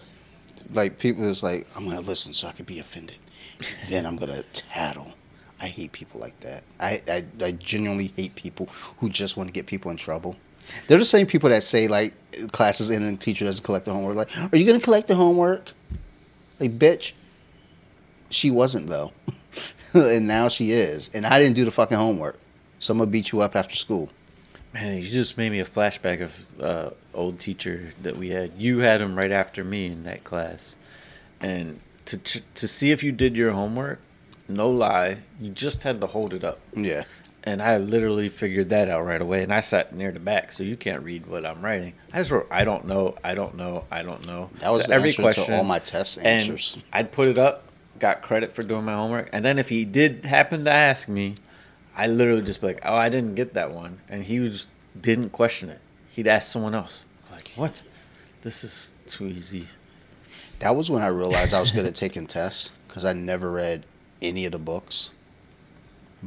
like people is like, I'm gonna listen so I can be offended, then I'm gonna tattle. I hate people like that. I, I I genuinely hate people who just want to get people in trouble. They're the same people that say like classes in and teacher doesn't collect the homework. Like, are you gonna collect the homework? Like, bitch. She wasn't though, and now she is. And I didn't do the fucking homework. So I'm gonna beat you up after school. Man, you just made me a flashback of uh, old teacher that we had. You had him right after me in that class, and to ch- to see if you did your homework, no lie, you just had to hold it up. Yeah. And I literally figured that out right away. And I sat near the back, so you can't read what I'm writing. I just wrote, "I don't know, I don't know, I don't know." That was to the answer to all my test answers. I'd put it up, got credit for doing my homework, and then if he did happen to ask me, I literally just be like, "Oh, I didn't get that one," and he just didn't question it. He'd ask someone else, like, "What? This is too easy." That was when I realized I was good at taking tests because I never read any of the books.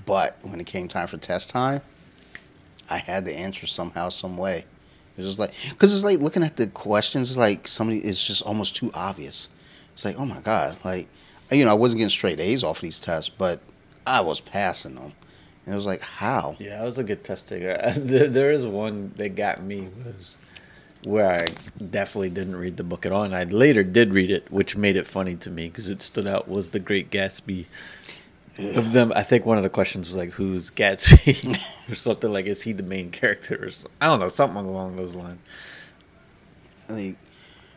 But when it came time for test time, I had the answer somehow, some way. It was just like because it's like looking at the questions, like somebody is just almost too obvious. It's like, oh my god, like you know, I wasn't getting straight A's off these tests, but I was passing them. And it was like, how? Yeah, that was a good test taker. there, there is one that got me was where I definitely didn't read the book at all, and I later did read it, which made it funny to me because it stood out. Was the Great Gatsby? Of them, I think one of the questions was like, "Who's Gatsby?" or something like, "Is he the main character?" Or. I don't know, something along those lines. I think,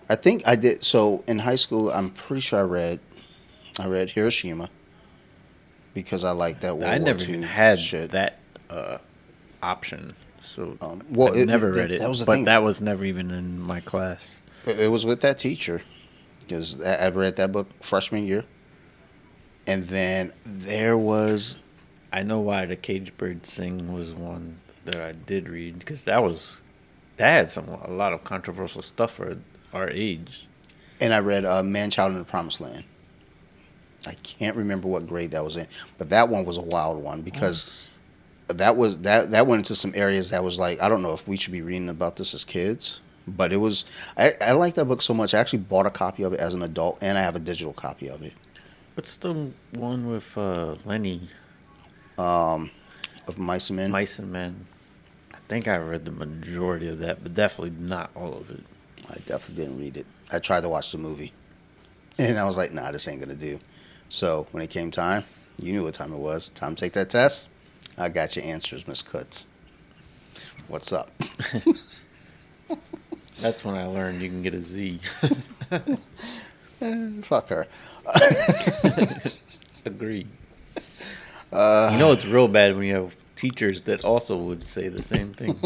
I think I did. So in high school, I'm pretty sure I read, I read Hiroshima. Because I like that World I War never II even had shit. that uh, option, so Um, well, I never it- read it. that was the but thing. that was never even in my class. It was with that teacher because I I read that book freshman year, and then there was I know why the Cage Bird Sing was one that I did read because that was that had some a lot of controversial stuff for our age. and I read uh, Man Child in the Promised Land. I can't remember what grade that was in, but that one was a wild one because that was that that went into some areas that was like I don't know if we should be reading about this as kids, but it was I, I like that book so much. I actually bought a copy of it as an adult, and I have a digital copy of it. what's the one with uh, Lenny Um, of Mice and Men. Mice and Men? I think I read the majority of that, but definitely not all of it. I definitely didn't read it. I tried to watch the movie, and I was like, "Nah, this ain't gonna do." So when it came time, you knew what time it was. Time to take that test. I got your answers, Miss Coots. What's up? That's when I learned you can get a Z. Eh, fuck her. Agree. Uh, You know it's real bad when you have teachers that also would say the same thing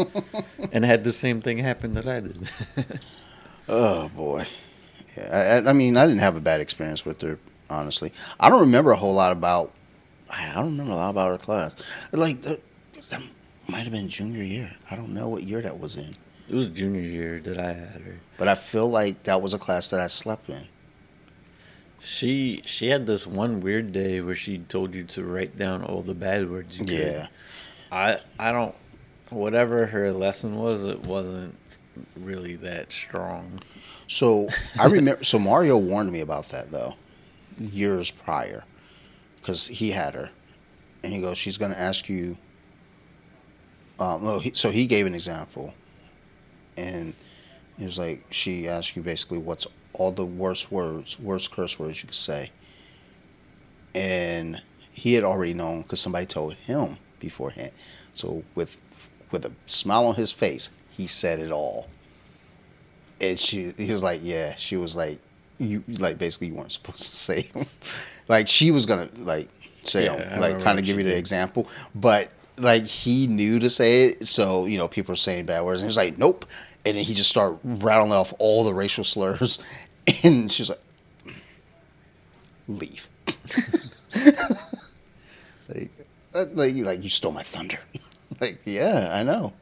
and had the same thing happen that I did. Oh boy. Yeah, I, I mean, I didn't have a bad experience with her. Honestly, I don't remember a whole lot about. I don't remember a lot about her class. Like that might have been junior year. I don't know what year that was in, it was junior year that I had her. but I feel like that was a class that I slept in. She she had this one weird day where she told you to write down all the bad words you could. Yeah. I I don't whatever her lesson was, it wasn't really that strong. So I remember. so Mario warned me about that though, years prior, because he had her, and he goes, "She's going to ask you." Um, he, so he gave an example, and he was like, "She asked you basically what's all the worst words, worst curse words you could say," and he had already known because somebody told him beforehand. So with with a smile on his face, he said it all and she he was like yeah she was like you like basically you weren't supposed to say them like she was gonna like say Yeah, them like kind of give you the did. example. But like he knew to say it so you know people are saying bad words and he's like nope. And then he just started rattling off all the racial slurs and she's like leave. Like uh, like you like you stole my thunder. Like yeah i know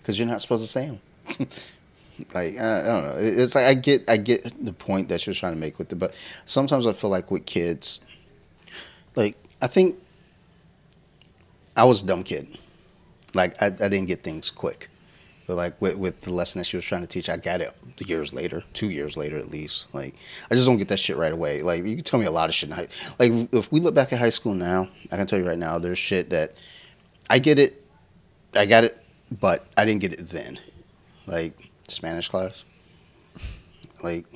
because you're not supposed to say them like I, don't know. It's like I get I get the point that you're trying to make with it, but sometimes I feel like with kids, like I think I was a dumb kid. Like I, I didn't get things quick, but like with with the lesson that she was trying to teach, I got it years later, two years later at least. Like I just don't get that shit right away. Like you can tell me a lot of shit in high. Like if we look back at high school now, I can tell you right now, there's shit that I get it, I got it, but I didn't get it then. Like Spanish class. Like,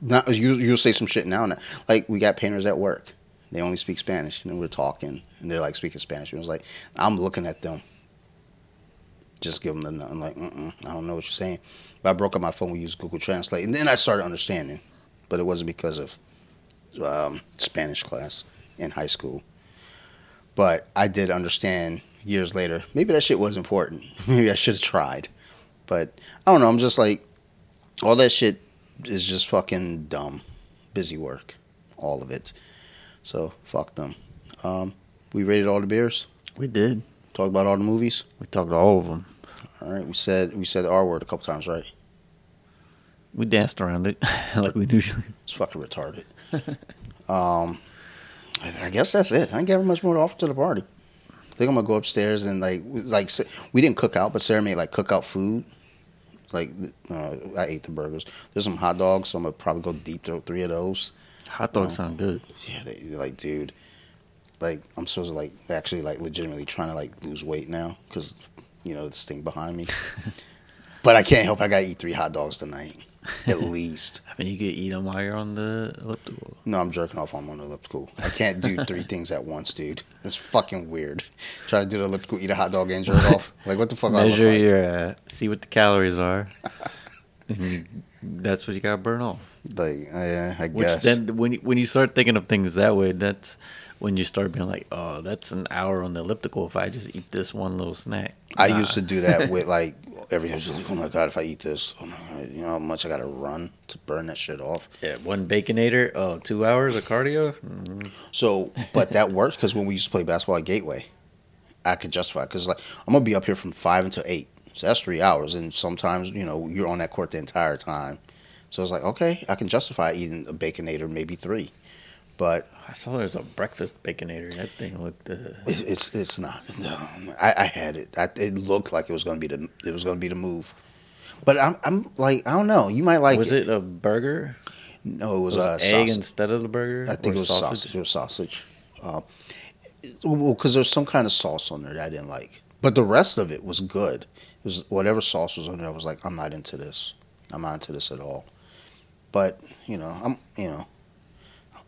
not you. You'll say some shit now. And like we got painters at work. They only speak Spanish, and we're talking, and they're like speaking Spanish. And it was like I'm looking at them. Just give them the. I'm like, Mm-mm, I don't know what you're saying. But I broke up my phone. We used Google Translate, and then I started understanding. But it wasn't because of um, Spanish class in high school. But I did understand years later. Maybe that shit was important. Maybe I should have tried. But I don't know. I'm just like, all that shit is just fucking dumb. Busy work. All of it. So, fuck them. Um, we rated all the beers. We did. Talked about all the movies. We talked all of them. All right. We said we said the R word a couple times, right? We danced around it like we usually. It's fucking retarded. um, I, I guess that's it. I ain't got much more to offer to the party. I think I'm gonna go upstairs and like like we didn't cook out, but Sarah made like cookout food. Like uh, I ate the burgers. There's some hot dogs, so I'm gonna probably go deep throat three of those. Hot dogs Oh. sound good. Yeah, they like, dude. like I'm supposed to like actually like legitimately trying to like lose weight now because you know this thing behind me. but I can't help. it. I gotta eat three hot dogs tonight, at least. I mean, you could eat them while you're on the elliptical. No, I'm jerking off. On the elliptical. I can't do three things at once, dude. It's fucking weird. Trying to do the elliptical, eat a hot dog, and jerk off. Like what the fuck? I look Measure like? your, uh, see what the calories are. that's what you gotta burn off. Like uh, I Which guess. then, when you, when you start thinking of things that way, that's when you start being like, oh, that's an hour on the elliptical if I just eat this one little snack. I Nah. used to do that with like every. I was like, oh my god, if I eat this, oh my god, you know how much I gotta run to burn that shit off. Yeah, one baconator. Oh, two hours of cardio. Mhm. So, but that worked because when we used to play basketball at Gateway, I could justify because like I'm gonna be up here from five until eight, so that's three hours, and sometimes you know you're on that court the entire time. So it's like okay, I can justify eating a baconator, maybe three, but I saw there's a breakfast baconator. That thing looked. Uh, it- it's it's not. No, I, I had it. I, it looked like it was gonna be the it was gonna be the move, but I'm I'm like I don't know. You might like was it a burger? No, it was, Was uh, egg sausage. instead of the burger? I think it was sausage. It was sausage. Uh, well, because there's some kind of sauce on there that I didn't like, but the rest of it was good. It was whatever sauce was on there. I was like, I'm not into this. I'm not into this at all. But you know, I'm you know,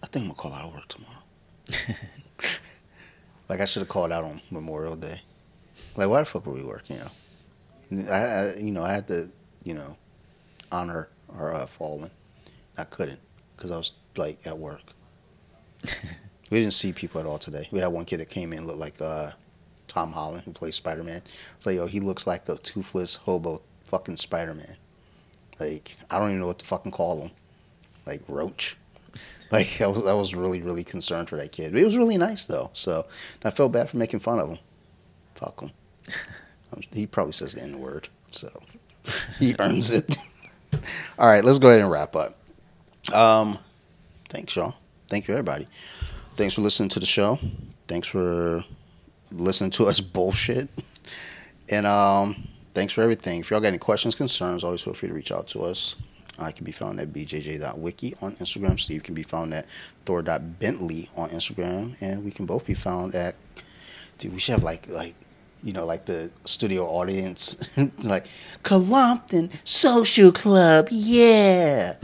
I think I'm gonna call out of work tomorrow. like I should have called out on Memorial Day. Like why the fuck were we working? You know, I, I you know I had to you know honor our uh, fallen. I couldn't because I was like at work. we didn't see people at all today. We had one kid that came in looked like uh, Tom Holland who plays Spider Man. It's like yo, he looks like a toothless hobo fucking Spider Man. Like I don't even know what to fucking call him. Like Roach. Like I was I was really really concerned for that kid. It was really nice though. So I felt bad for making fun of him. Fuck him. He probably says the N word, so he earns it. All right, let's go ahead and wrap up. Um, thanks, y'all. Thank you, everybody. Thanks for listening to the show. Thanks for listening to us bullshit. And um, thanks for everything. If y'all got any questions, concerns, always feel free to reach out to us. I can be found at bjj.wiki on Instagram. Steve can be found at thor.bentley on Instagram. And we can both be found at, dude, we should have like, like, you know, like the studio audience, like Colompton Social Club, yeah,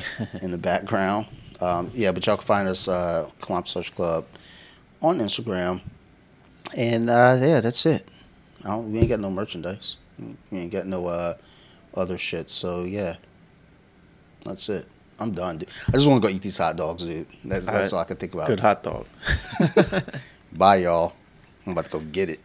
in the background. Um, yeah, but y'all can find us uh, Colompton Social Club on Instagram, and uh, yeah, that's it. We ain't got no merchandise. We ain't got no uh, other shit. So yeah, that's it. I'm done. Dude. I just want to go eat these hot dogs, dude. That's that's Alright. all I can think about. Good hot dog. Bye, y'all. I'm about to go get it.